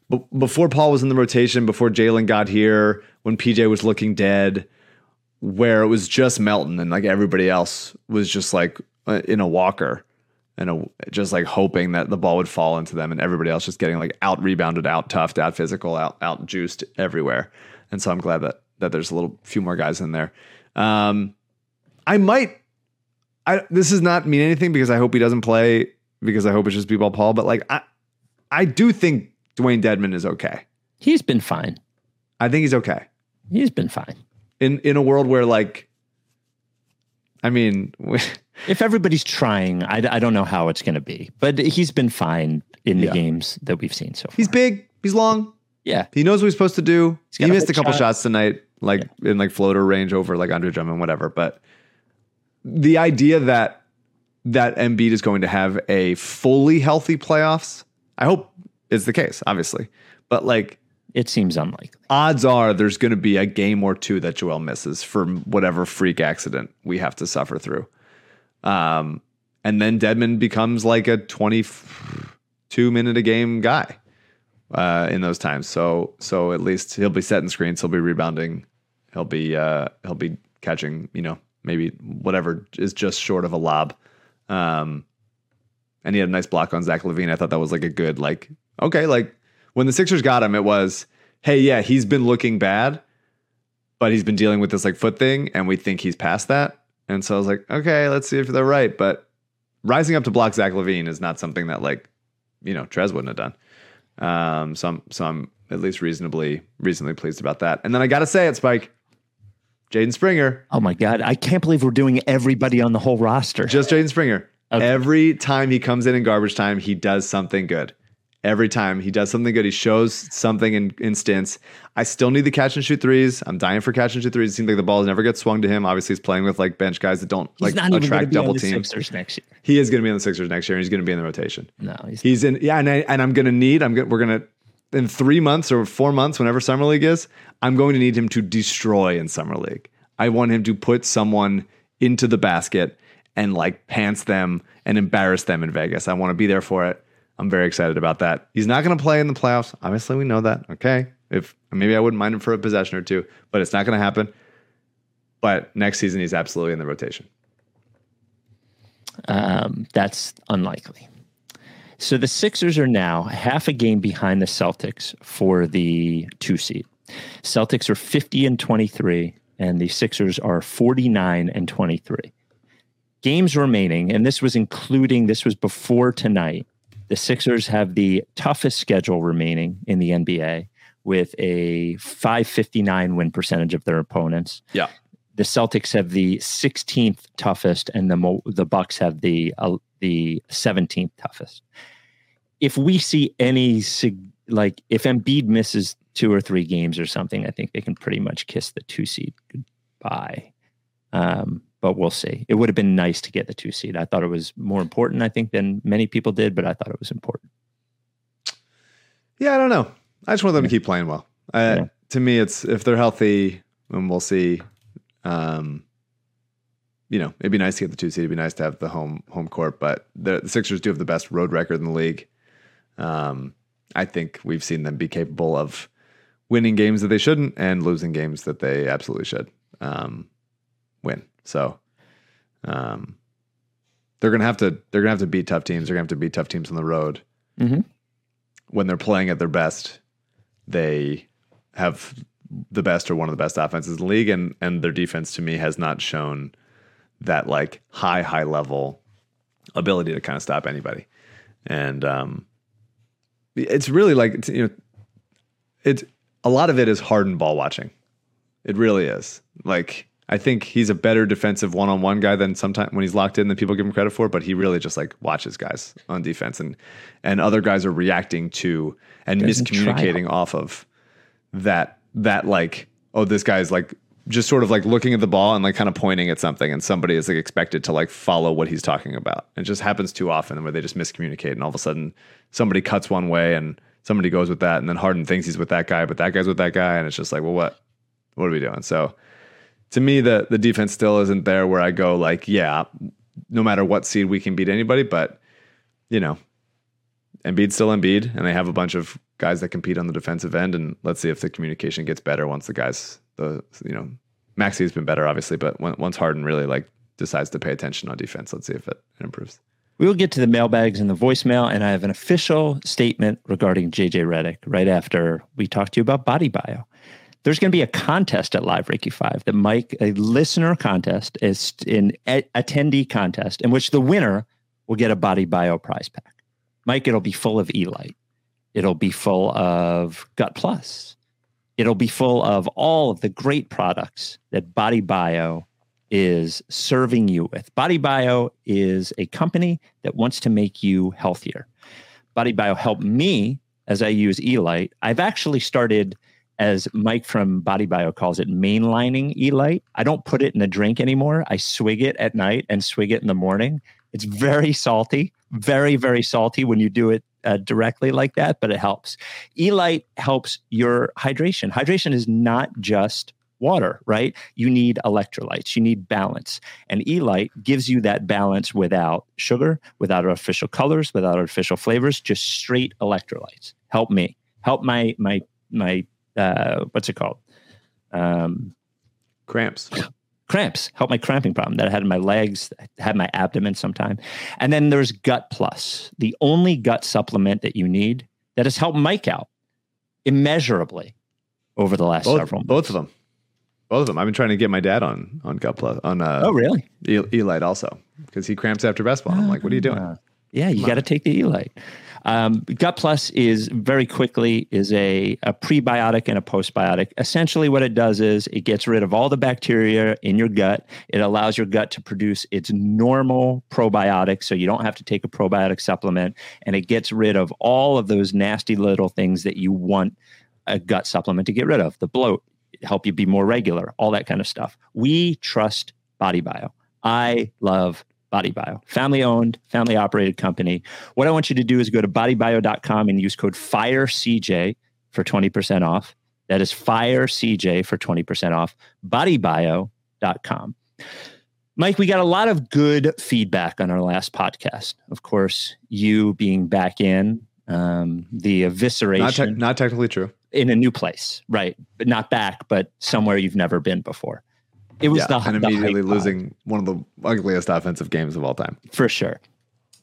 b- before Paul was in the rotation, before Jalen got here, when PJ was looking dead, where it was just Melton and like everybody else was just like uh, in a walker and a, just like hoping that the ball would fall into them and everybody else just getting like out rebounded, out toughed, out physical, out out juiced everywhere. And so I'm glad that that there's a little few more guys in there. Um, I might. I this does not mean anything because I hope he doesn't play because I hope it's just B-ball Paul. But like I, I do think Dewayne Dedmon is okay. He's been fine. I think he's okay He's been fine. in in a world where like, I mean, If everybody's trying, I, I don't know how it's going to be, but he's been fine in the Yeah. games that we've seen so far. he's big, he's long, yeah. he knows what he's supposed to do. got He missed a couple shot. shots tonight, like in like floater range over like Andre Drummond, whatever. But the idea that that Embiid is going to have a fully healthy playoffs, I hope is the case, obviously. But like It seems unlikely. odds are there's going to be a game or two that Joel misses from whatever freak accident we have to suffer through. Um, and then Dedmon becomes like a 22 minute a game guy uh, in those times. So so at least he'll be setting screens, he'll be rebounding, he'll be uh, he'll be catching you know maybe whatever is just short of a lob. Um, and he had a nice block on Zach LaVine. I thought that was like a good like okay like when the Sixers got him, it was hey yeah he's been looking bad, but he's been dealing with this like foot thing, and we think he's past that. And so I was like okay let's see if they're right, but rising up to block Zach LaVine is not something that like you know Trez wouldn't have done. Um, so I'm so I'm at least reasonably reasonably pleased about that. And then I got to say it, Spike, Jaden Springer, Oh my God. I can't believe we're doing everybody on the whole roster. just Jaden Springer. Okay. Every time he comes in in garbage time, he does something good. Every time he does something good, he shows something in, in stints. I still need the catch and shoot threes. I'm dying for catch and shoot threes. It seems like the balls never get swung to him. Obviously, he's playing with like bench guys that don't He's like not even going to attract double teams. Next year. He is going to be on the Sixers next year, and he's going to be in the rotation. No, he's, He's in, yeah, and, I, and I'm going to need. I'm going. We're going to in three months or four months, whenever summer league is. I'm going to need him to destroy in summer league. I want him to put someone into the basket and like pants them and embarrass them in Vegas. I want to be there for it. I'm very excited about that. He's not going to play in the playoffs. Obviously, we know that. Okay, if maybe I wouldn't mind him for a possession or two, but it's not going to happen. But next season, he's absolutely in the rotation. um, that's unlikely. So the Sixers are now half a game behind the Celtics for the two seed. Celtics are 50 and 23, and the Sixers are 49 and 23. Games remaining, and this was including, this was before tonight. The Sixers have the toughest schedule remaining in the NBA with a 559 win percentage of their opponents Yeah. the Celtics have the 16th toughest, and the the Bucks have the uh, the 17th toughest. If we see any like if Embiid misses two or three games or something, I think they can pretty much kiss the two seed goodbye. Um, but we'll see. It would have been nice to get the two seed. I thought it was more important, I think, than many people did, but I thought it was important. Yeah, I don't know. I just want them to keep playing well. Uh, Yeah. To me, it's if they're healthy, and we'll see. Um, you know, it'd be nice to get the two seed. It'd be nice to have the home home court, but the, the Sixers do have the best road record in the league. Um, I think we've seen them be capable of winning games that they shouldn't and losing games that they absolutely should um, win. So, um, they're gonna have to they're gonna have to beat tough teams. They're gonna have to beat tough teams on the road Mhm. when they're playing at their best, they have the best or one of the best offenses in the league, and and their defense to me has not shown that like high high level ability to kind of stop anybody, and um, it's really like it's, you know, it's a lot of it is hardened ball watching. It really is. Like I think he's a better defensive one on one guy than sometimes when he's locked in than people give him credit for, but he really just like watches guys on defense and and other guys are reacting to and Doesn't miscommunicating off of that that like, oh, this guy's like just sort of like looking at the ball and like kind of pointing at something and somebody is like expected to like follow what he's talking about. It just happens too often where they just miscommunicate and all of a sudden somebody cuts one way and somebody goes with that and then Harden thinks he's with that guy, but that guy's with that guy and it's just like, well, what what are we doing? So to me, the the defense still isn't there where I go like, yeah, no matter what seed we can beat anybody, but you know, Embiid's still Embiid, and they have a bunch of guys that compete on the defensive end, and let's see if the communication gets better once the guys, the you know, Maxey's been better obviously, but when, once Harden really like decides to pay attention on defense, let's see if it, improves. We will get to the mailbags and the voicemail, and I have an official statement regarding JJ Redick right after we talk to you about Body Bio. There's going to be a contest at Live Ricky 5 that Mike, a listener contest, is an a- attendee contest in which the winner will get a Body Bio prize pack. Mike, it'll be full of Elite. It'll be full of Gut Plus. It'll be full of all of the great products that Body Bio is serving you with. Body Bio is a company that wants to make you healthier. Body Bio helped me as I use Elite. I've actually started, as Mike from Body Bio calls it, mainlining Elite. I don't put it in a drink anymore. I swig it at night and swig it in the morning. It's very salty, very, very salty when you do it uh, directly like that, but it helps. Elite helps your hydration. Hydration is not just water, right? You need electrolytes, you need balance. And Elite gives you that balance without sugar, without artificial colors, without artificial flavors, just straight electrolytes. Help me. Help my my my uh what's it called? Um Cramps. cramps, help my cramping problem that I had in my legs, had my abdomen sometime. And then there's Gut Plus, the only gut supplement that you need that has helped Mike out immeasurably over the last Both, several months. both of them. Both of them. I've been trying to get my dad on on Gut Plus on uh, Oh, really? Elite also because he cramps after basketball. I'm like, what are you doing? Yeah, you got to take the Elite. Um, Gut Plus is very quickly is a, a prebiotic and a postbiotic. Essentially, what it does is it gets rid of all the bacteria in your gut. It allows your gut to produce its normal probiotics, so you don't have to take a probiotic supplement, and it gets rid of all of those nasty little things that you want a gut supplement to get rid of. The bloat, help you be more regular, all that kind of stuff. We trust Body Bio. I love Body Bio, family owned, family operated company. What I want you to do is go to bodybio.com and use code FIRECJ for 20% off. That is FIRECJ for 20% off. Bodybio.com. Mike, we got a lot of good feedback on our last podcast. Of course, you being back in, um, the evisceration Not, te- not technically true. in a new place, right? But not back, but somewhere you've never been before. It was Yeah, the and immediately hype losing one of the ugliest offensive games of all time. for sure.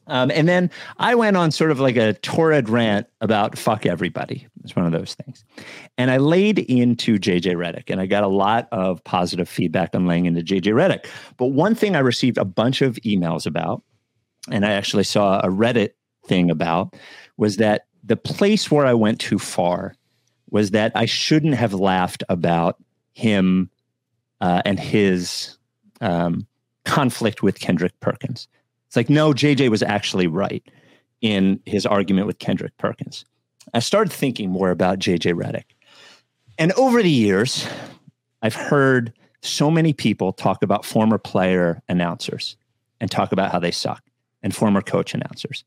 Um, and then I went on sort of like a torrid rant about fuck everybody. It's one of those things. And I laid into JJ Redick and I got a lot of positive feedback on laying into JJ Redick. But one thing I received a bunch of emails about, and I actually saw a Reddit thing about, was that the place where I went too far was that I shouldn't have laughed about him uh, and his um, conflict with Kendrick Perkins. It's like, no, JJ was actually right in his argument with Kendrick Perkins. I started thinking more about JJ Redick. And over the years, I've heard so many people talk about former player announcers and talk about how they suck, and former coach announcers.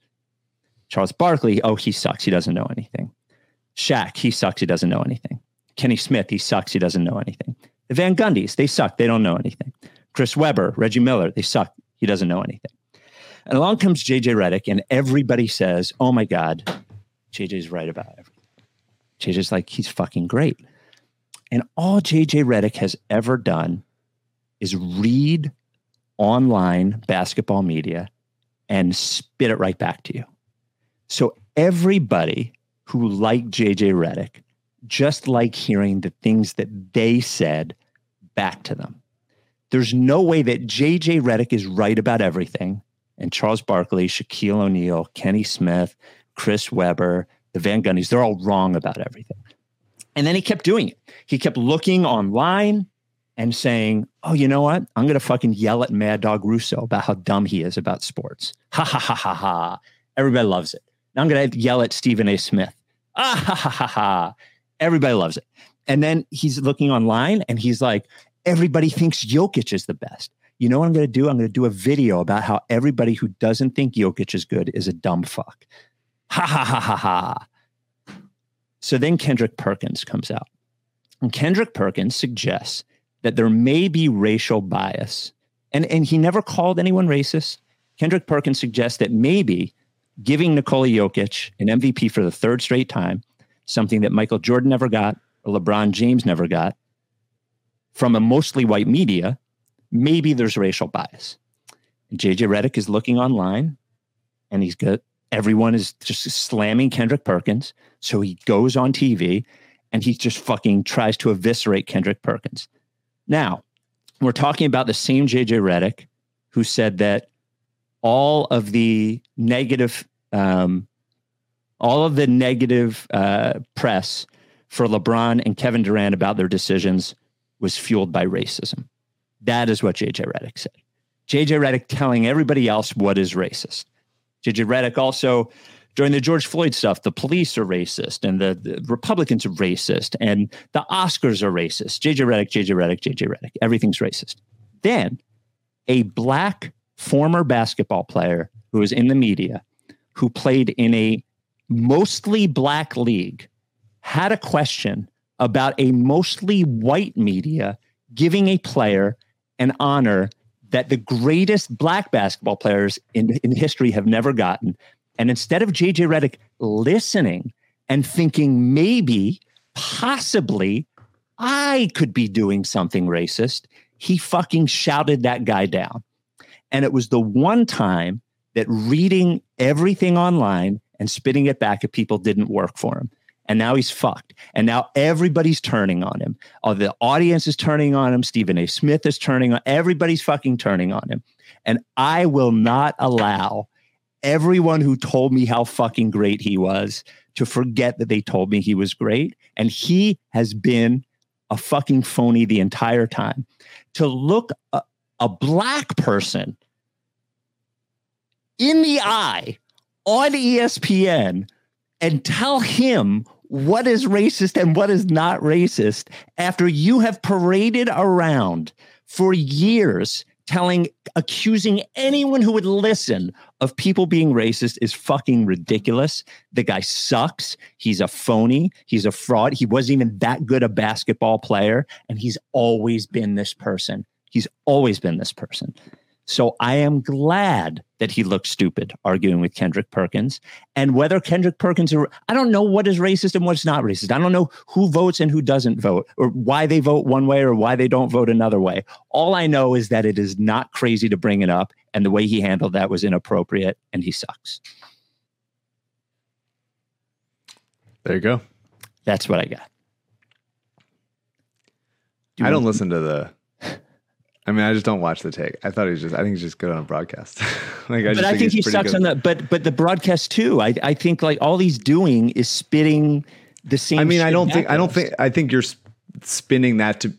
Charles Barkley, oh, he sucks. He doesn't know anything. Shaq, he sucks. He doesn't know anything. Kenny Smith, he sucks. He doesn't know anything. The Van Gundys, they suck. They don't know anything. Chris Webber, Reggie Miller, they suck. He doesn't know anything. And along comes JJ Redick, and everybody says, Oh my God, JJ's right about everything. JJ's like, he's fucking great. And all JJ Redick has ever done is read online basketball media and spit it right back to you. So everybody who liked JJ Redick just like hearing the things that they said back to them. There's no way that JJ Redick is right about everything. And Charles Barkley, Shaquille O'Neal, Kenny Smith, Chris Webber, the Van Gundy's, they're all wrong about everything. And then he kept doing it. He kept looking online and saying, Oh, you know what? I'm going to fucking yell at Mad Dog Russo about how dumb he is about sports. Ha ha ha ha ha. Everybody loves it. Now I'm going to yell at Stephen A. Smith. Ah ha ha ha ha. Everybody loves it. And then he's looking online and he's like, Everybody thinks Jokic is the best. You know what I'm going to do? I'm going to do a video about how everybody who doesn't think Jokic is good is a dumb fuck. Ha ha ha ha ha. So then Kendrick Perkins comes out. And Kendrick Perkins suggests that there may be racial bias. And, and he never called anyone racist. Kendrick Perkins suggests that maybe giving Nikola Jokic an MVP for the third straight time, something that Michael Jordan never got or LeBron James never got, from a mostly white media, maybe there's racial bias. And JJ Redick is looking online and he's got everyone is just slamming Kendrick Perkins. So he goes on TV and he just fucking tries to eviscerate Kendrick Perkins. Now, we're talking about the same JJ Redick who said that all of the negative, um, all of the negative uh, press for LeBron and Kevin Durant about their decisions was fueled by racism. That is what JJ Redick said. JJ Redick telling everybody else what is racist. JJ Redick also, during the George Floyd stuff, the police are racist and the, the Republicans are racist and the Oscars are racist. JJ Redick, JJ Redick, JJ Redick. Everything's racist. Then a black former basketball player who was in the media, who played in a mostly black league, had a question about a mostly white media giving a player an honor that the greatest black basketball players in, in history have never gotten. And instead of JJ Redick listening and thinking maybe, possibly, I could be doing something racist. He fucking shouted that guy down. And it was the one time that reading everything online and spitting it back at people didn't work for him. And now he's fucked. And now everybody's turning on him. Oh, the audience is turning on him. Stephen A. Smith is turning on. Everybody's fucking turning on him. And I will not allow everyone who told me how fucking great he was to forget that they told me he was great. And he has been a fucking phony the entire time. To look a, a black person in the eye on ESPN and tell him what is racist and what is not racist after you have paraded around for years telling accusing anyone who would listen of people being racist is fucking ridiculous. The guy sucks. He's a phony. He's a fraud. He wasn't even that good a basketball player and he's always been this person. He's always been this person. So I am glad that he looked stupid arguing with Kendrick Perkins. And whether Kendrick Perkins, are, I don't know what is racist and what's not racist. I don't know who votes and who doesn't vote, or why they vote one way or why they don't vote another way. All I know is that it is not crazy to bring it up, and the way he handled that was inappropriate, and he sucks. There you go. That's what I got. Do I don't listen to the. I mean, I just don't watch the take. I thought he was just. I think he's just good on a broadcast. like, I just but I think he sucks good. on the but but the broadcast too. I I think like all he's doing is spitting the same. I mean, I don't think. I don't think. I think you're spinning that to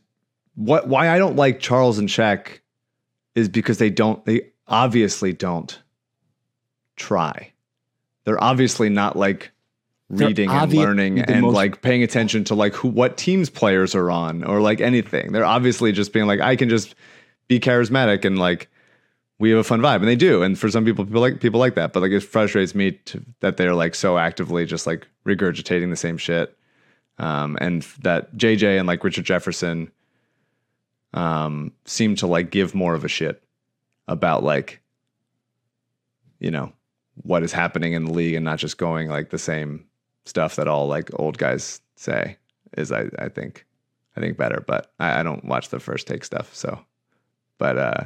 what. Why I don't like Charles and Shaq is because they don't. They obviously don't try. They're obviously not like reading and learning and most- like paying attention to like who what teams players are on or like anything. They're obviously just being like, I can just be charismatic and like we have a fun vibe, and they do. And for some people, people like people like that. But like it frustrates me to, that they're like so actively just like regurgitating the same shit. Um, and that JJ and like Richard Jefferson um, seem to like give more of a shit about like you know what is happening in the league and not just going like the same stuff that all like old guys say is I, I think I think better. But I, I don't watch the first take stuff. So but uh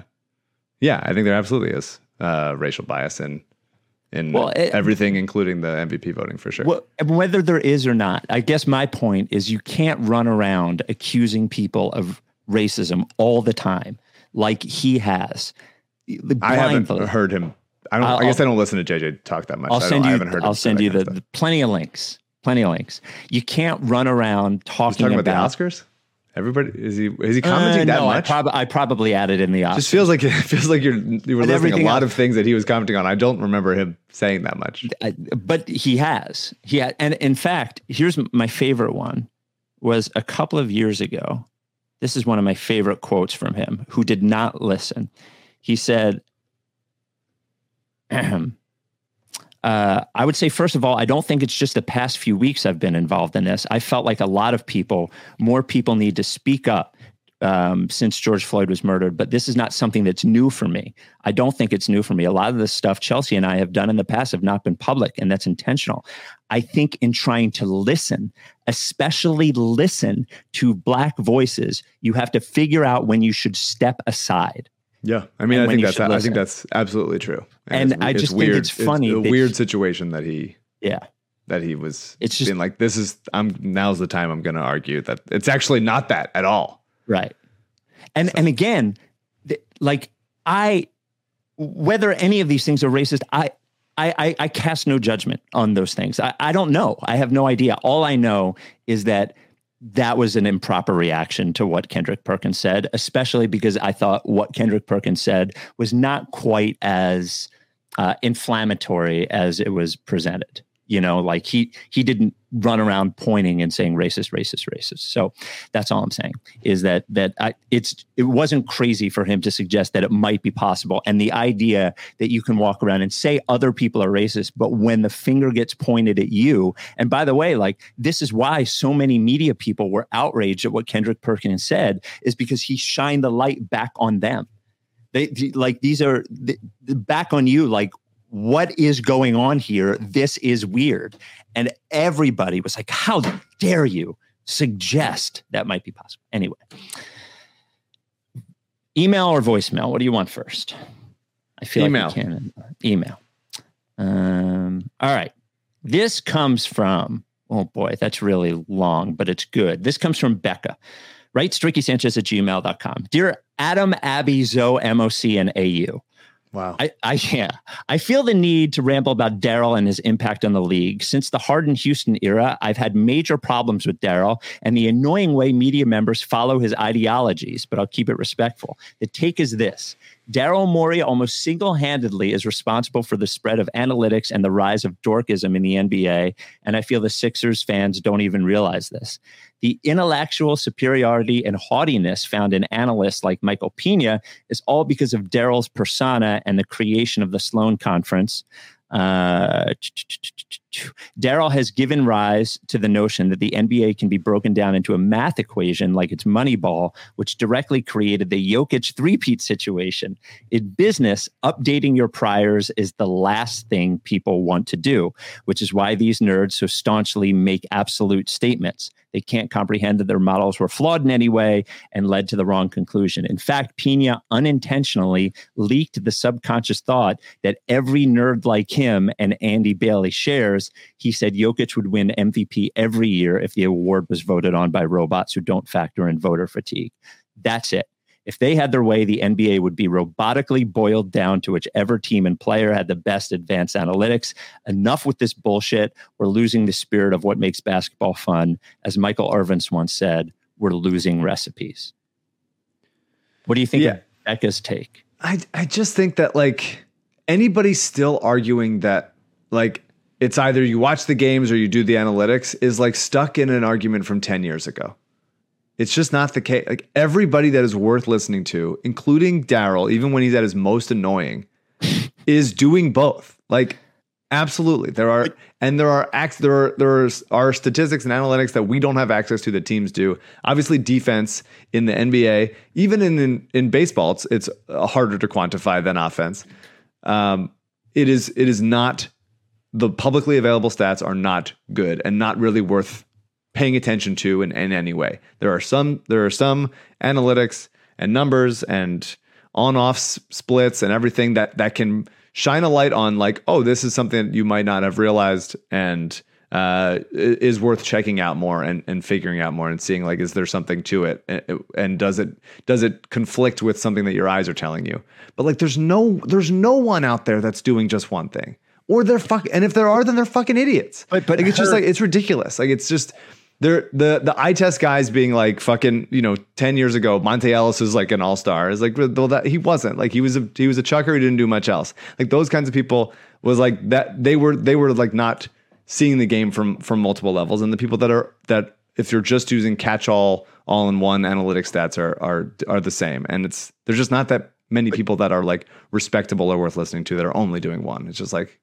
yeah, I think there absolutely is uh racial bias in in Well, it- everything, including the MVP voting for sure. Well, whether there is or not, I guess my point is you can't run around accusing people of racism all the time like he has. I haven't heard him. I don't. I'll- I guess I don't listen to JJ talk that much. I'll I, send I you. haven't heard. I'll send you the, the plenty of links. Plenty of links. You can't run around talking, talking about, about the Oscars. Everybody is he is he commenting Uh, that no, I, much? prob- I probably added in the Oscars. Just feels like it feels like you're you were But listing a lot else- of things that he was commenting on. I don't remember him saying that much. I, but he has. He had, and in fact, here's my favorite one. Was a couple of years ago. This is one of my favorite quotes from him. Who did not listen? He said, uh, I would say, first of all, I don't think it's just the past few weeks I've been involved in this. I felt like a lot of people, more people need to speak up um, since George Floyd was murdered, but this is not something that's new for me. I don't think it's new for me. A lot of the stuff Chelsea and I have done in the past have not been public, and that's intentional. I think in trying to listen, especially listen to Black voices, you have to figure out when you should step aside. Yeah, I mean, I think that's I think that's absolutely true. And it's- I it's just think it's funny a that weird situation that he Yeah. that he was. It's just- like this is I'm now's the time I'm going to argue that it's actually not that at all. Right. And and again, th- like I whether any of these things are racist, I I, I, I cast no judgment on those things. I, I don't know. I have no idea. All I know is that that was an improper reaction to what Kendrick Perkins said, especially because I thought what Kendrick Perkins said was not quite as uh, inflammatory as it was presented. You know, like he he didn't run around pointing and saying racist, racist, racist. So that's all I'm saying is that that I, it's it wasn't crazy for him to suggest that it might be possible, and the idea that you can walk around and say other people are racist, but when the finger gets pointed at you, and by the way, like this is why so many media people were outraged at what Kendrick Perkins said, is because he shined the light back on them. They the- like these are the, the back on you, like what is going on here? This is weird. And everybody was like, How dare you suggest that might be possible. Anyway, email or voicemail? What do you want first? I feel Email. like can email. Um, all right. This comes from, oh boy, that's really long, but it's good. This comes from Becca. Writes Ricky Sanchez at gmail.com. Dear Adam, Abby, Zoe, MOC, and AU. Wow. I, I yeah, I feel the need to ramble about Daryl and his impact on the league. Since the Harden Houston era, I've had major problems with Daryl and the annoying way media members follow his ideologies, but I'll keep it respectful. The take is this Daryl Morey almost single handedly is responsible for the spread of analytics and the rise of dorkism in the NBA. And I feel the Sixers fans don't even realize this. The intellectual superiority and haughtiness found in analysts like Michael Pina is all because of Daryl's persona and the creation of the Sloan Conference. Uh, Daryl has given rise to the notion that the NBA can be broken down into a math equation like it's Moneyball, which directly created the Jokic three-peat situation. In business, updating your priors is the last thing people want to do, which is why these nerds so staunchly make absolute statements. They can't comprehend that their models were flawed in any way and led to the wrong conclusion. In fact, Pina unintentionally leaked the subconscious thought that every nerd like him and Andy Bailey shares. He said Jokic would win MVP every year if the award was voted on by robots who don't factor in voter fatigue. That's it. If they had their way, the NBA would be robotically boiled down to whichever team and player had the best advanced analytics. Enough with this bullshit. We're losing the spirit of what makes basketball fun. As Michael Irvins once said, we're losing recipes. What do you think Yeah. of Becca's take? I I just think that like anybody still arguing that like it's either you watch the games or you do the analytics is like stuck in an argument from 10 years ago. It's just not the case. Like everybody that is worth listening to, including Daryl, even when he's at his most annoying, is doing both. Like absolutely. There are and there are acts there are there are, statistics and analytics that we don't have access to that teams do. Obviously defense in the NBA, even in in, in baseball, it's it's uh, harder to quantify than offense. Um, it is it is not the publicly available stats are not good and not really worth paying attention to in, in any way. There are some there are some analytics and numbers and on off splits and everything that that can shine a light on like oh this is something that you might not have realized and uh, is worth checking out more and, and figuring out more and seeing like is there something to it? And, and does it does it conflict with something that your eyes are telling you? But like there's no there's no one out there that's doing just one thing. Or they're fuck and if there are then they're fucking idiots. But- but like it's just like it's ridiculous. Like it's just they're the the eye test guys being like fucking you know 10 years ago Monta Ellis was like an all-star. Is like well that he wasn't. Like he was a he was a chucker. He didn't do much else. Like those kinds of people was like that they were they were like not seeing the game from from multiple levels. And the people that are that if you're just using catch-all all-in-one analytic stats are are are the same. And it's there's just not that many people that are like respectable or worth listening to that are only doing one. It's just like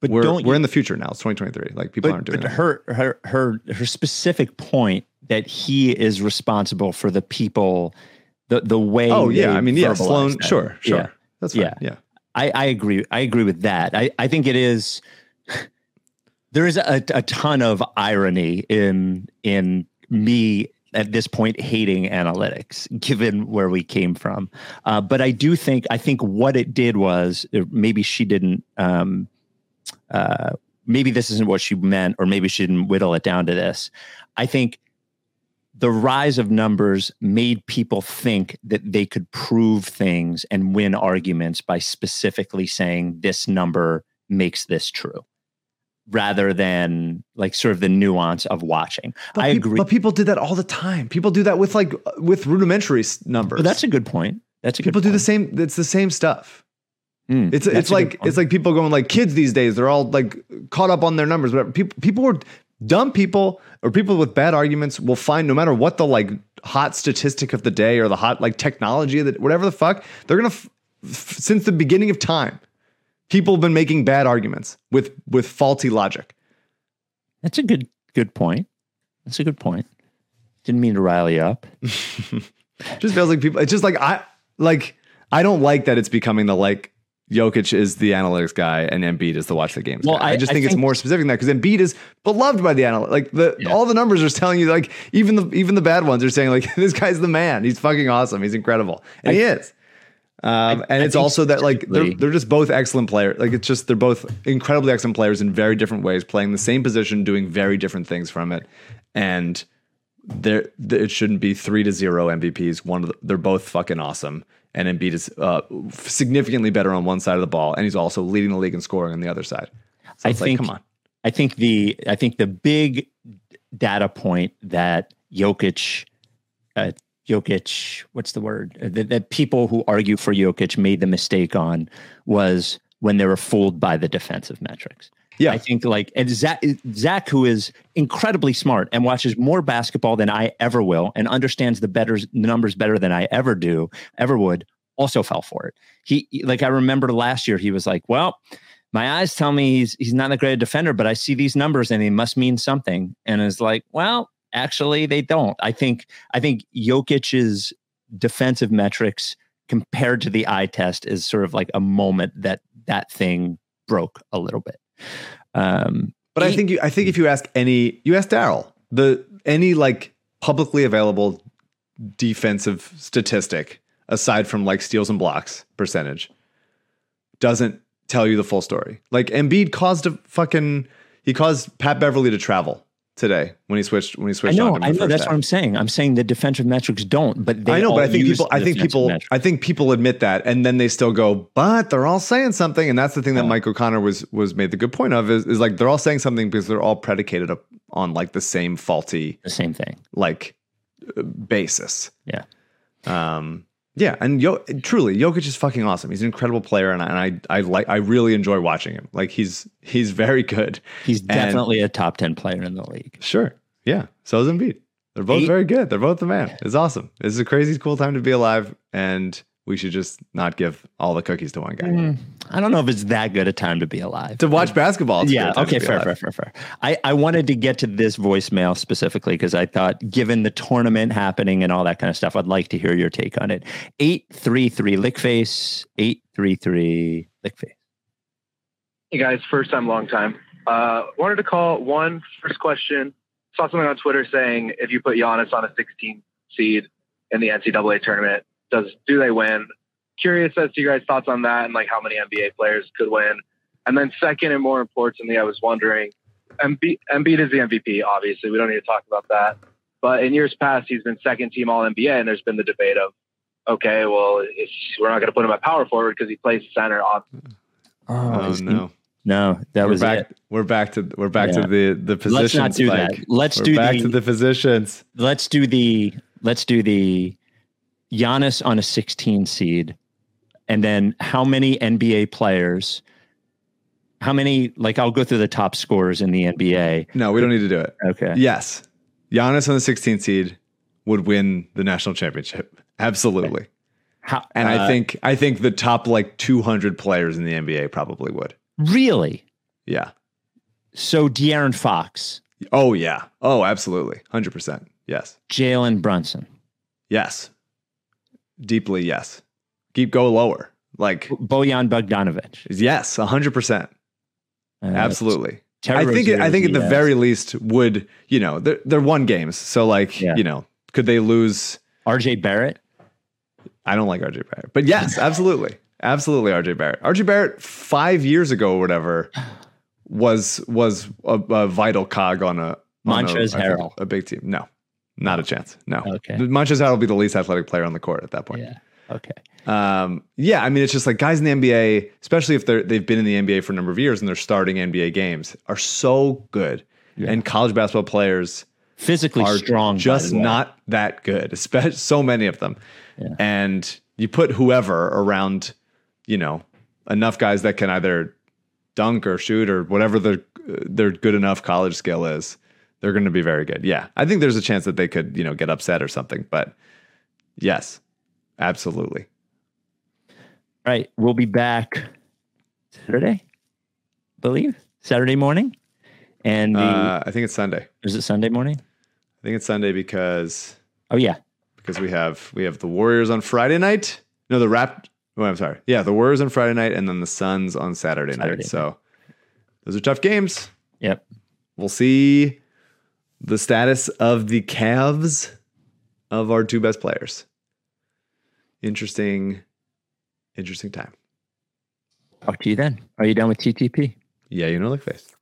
But we're don't we're you- in the future now it's 2023 like people aren't doing but that. her her her her specific point that he is responsible for the people the the way Oh yeah, I mean yeah, Sloan. that. Sure, sure. Yeah. That's fine. Yeah. Yeah. I, I agree. I agree with that. I, I think it is. There is a, a ton of irony in in me at this point hating analytics, given where we came from. Uh, but I do think I think what it did was maybe she didn't. Um, uh, maybe this isn't what she meant, or maybe she didn't whittle it down to this. I think the rise of numbers made people think that they could prove things and win arguments by specifically saying this number makes this true rather than like sort of the nuance of watching. But I agree. But people did that all the time. People do that with like with rudimentary numbers. But that's a good point. That's a people do the same. It's the same stuff. Mm, It's it's like it's like people going like kids these days. They're all like caught up on their numbers. Whatever. People people were dumb people or people with bad arguments will find no matter what the like hot statistic of the day or the hot like technology the whatever the fuck they're gonna f- f- since the beginning of time. People have been making bad arguments with with faulty logic. That's a good good point. That's a good point. Didn't mean to rile you up. just feels like people it's just like i like i don't like that it's becoming the like Jokic is the analytics guy and Embiid is the watch the games Well, guy. I, I- just I think, it's more specific than that because Embiid is beloved by the analytics. Like the Yeah. all the numbers are telling you like even the even the bad ones are saying like this guy's the man. He's fucking awesome. He's incredible, and he is. Um, and I it's also that like they're they're just both excellent players. Like it's just they're both incredibly excellent players in very different ways, playing the same position, doing very different things from it, and there it shouldn't be three to zero MVPs. One of the, they're both fucking awesome, and Embiid is uh, significantly better on one side of the ball, and he's also leading the league in scoring on the other side. So I think- like, come on, I think the I think the big data point that Jokic, uh, Jokic, what's the word Uh, that, that people who argue for Jokic made the mistake on was when they were fooled by the defensive metrics. Yeah. I think like and Zach, Zach, who is incredibly smart and watches more basketball than I ever will, and understands the better numbers better than I ever do, ever would, also fell for it. He like I remember last year, he was like, "Well, my eyes tell me he's he's not a great defender, but I see these numbers and they must mean something." And it's like, well, actually, they don't. I think I think Jokic's defensive metrics compared to the eye test is sort of like a moment that that thing broke a little bit. Um, but I think you, I think if you ask any, you ask Daryl the any like publicly available defensive statistic aside from like steals and blocks percentage doesn't tell you the full story. Like Embiid caused a fucking he caused Pat Beverley to travel today when he switched when he switched. I know. I know. That's half. what I'm saying. I'm saying the defensive metrics don't, but they I know, but I think people I think people metrics. I think people admit that and then they still go, but they're all saying something. And that's the thing that Yeah. Mike O'Connor was was made the good point of is, is like they're all saying something because they're all predicated up on like the same faulty the same thing. like uh, basis. Yeah. Um. Yeah, and Yo, truly, Jokic is fucking awesome. He's an incredible player, and I, and I, I like, I really enjoy watching him. Like he's, he's very good. He's And- definitely a top ten player in the league. Sure, yeah. So is Embiid. They're both Eight- very good. They're both the man. It's awesome. This is a crazy cool time to be alive, and we should just not give all the cookies to one guy. Mm, I don't know if it's that good a time to be alive. To watch basketball, it's yeah. great time to Okay. Fair, fair. Fair. Fair. I I wanted to get to this voicemail specifically because I thought, given the tournament happening and all that kind of stuff, I'd like to hear your take on it. Eight three three lickface. Eight three three lickface. Hey guys, first time, long time. Uh, wanted to call one first question. Saw something on Twitter saying if you put Giannis on a 16 seed in the NCAA tournament, does do they win? Curious as to your guys' thoughts on that and like how many NBA players could win. And then second and more importantly, I was wondering, Embiid, Embiid is the MVP. Obviously, we don't need to talk about that. But in years past, he's been second team All NBA, and there's been the debate of, okay, well, it's, we're not going to put him at power forward because he plays center. On Oh, oh is he- no, no, that we're was back. it. We're back to we're back Yeah. to the the positions. Let's not do Spike. that. Let's we're do back the, to the positions. let's do the let's do the Giannis on a 16 seed, and then how many NBA players? How many? Like I'll go through the top scorers in the NBA. No, we don't need to do it. Okay. Yes, Giannis on the 16 seed would win the national championship. Absolutely. How, And I uh, think I think the top like 200 players in the NBA probably would. really. Yeah. So De'Aaron Fox, Oh yeah. Oh, absolutely. 100%. Yes. Jalen Brunson, Yes. Deeply yes. Keep go lower. Like Bojan Bogdanovic. yes, 100%. uh, Absolutely. I think Rozier I think at the Diaz. very least would, you know, they're they're one games. So like, Yeah. you know, could they lose RJ Barrett. I don't like RJ Barrett. But yes, absolutely. Absolutely RJ Barrett. RJ Barrett 5 years ago or whatever was was a, a vital cog on a on a- Montrezl I think Harrell. a big team. No. Not a chance. No. Okay. Harrell will be the least athletic player on the court at that point. Yeah. Okay. Um, yeah, I mean, it's just like guys in the NBA, especially if they're they've been in the NBA for a number of years and they're starting NBA games, are so good. Yeah. And college basketball players Physically are strong. just not that good, especially so many of them. Yeah. And you put whoever around, you know, enough guys that can either dunk or shoot or whatever their their good enough college skill is, they're going to be very good. Yeah, I think there's a chance that they could, you know, get upset or something. But yes, absolutely. All right. We'll be back Saturday, I believe. Saturday morning. And the, Uh, I think it's Sunday. is it Sunday morning? I think it's Sunday because Oh, yeah. because we have we have the Warriors on Friday night. No, the Rap Oh, I'm sorry. Yeah, the Warriors on Friday night, and then the Suns on Saturday, Saturday night. So those are tough games. Yep. We'll see the status of the Cavs of our two best players. Interesting, interesting time. Talk to you then. Are you done with TTP? Yeah, you know, like face.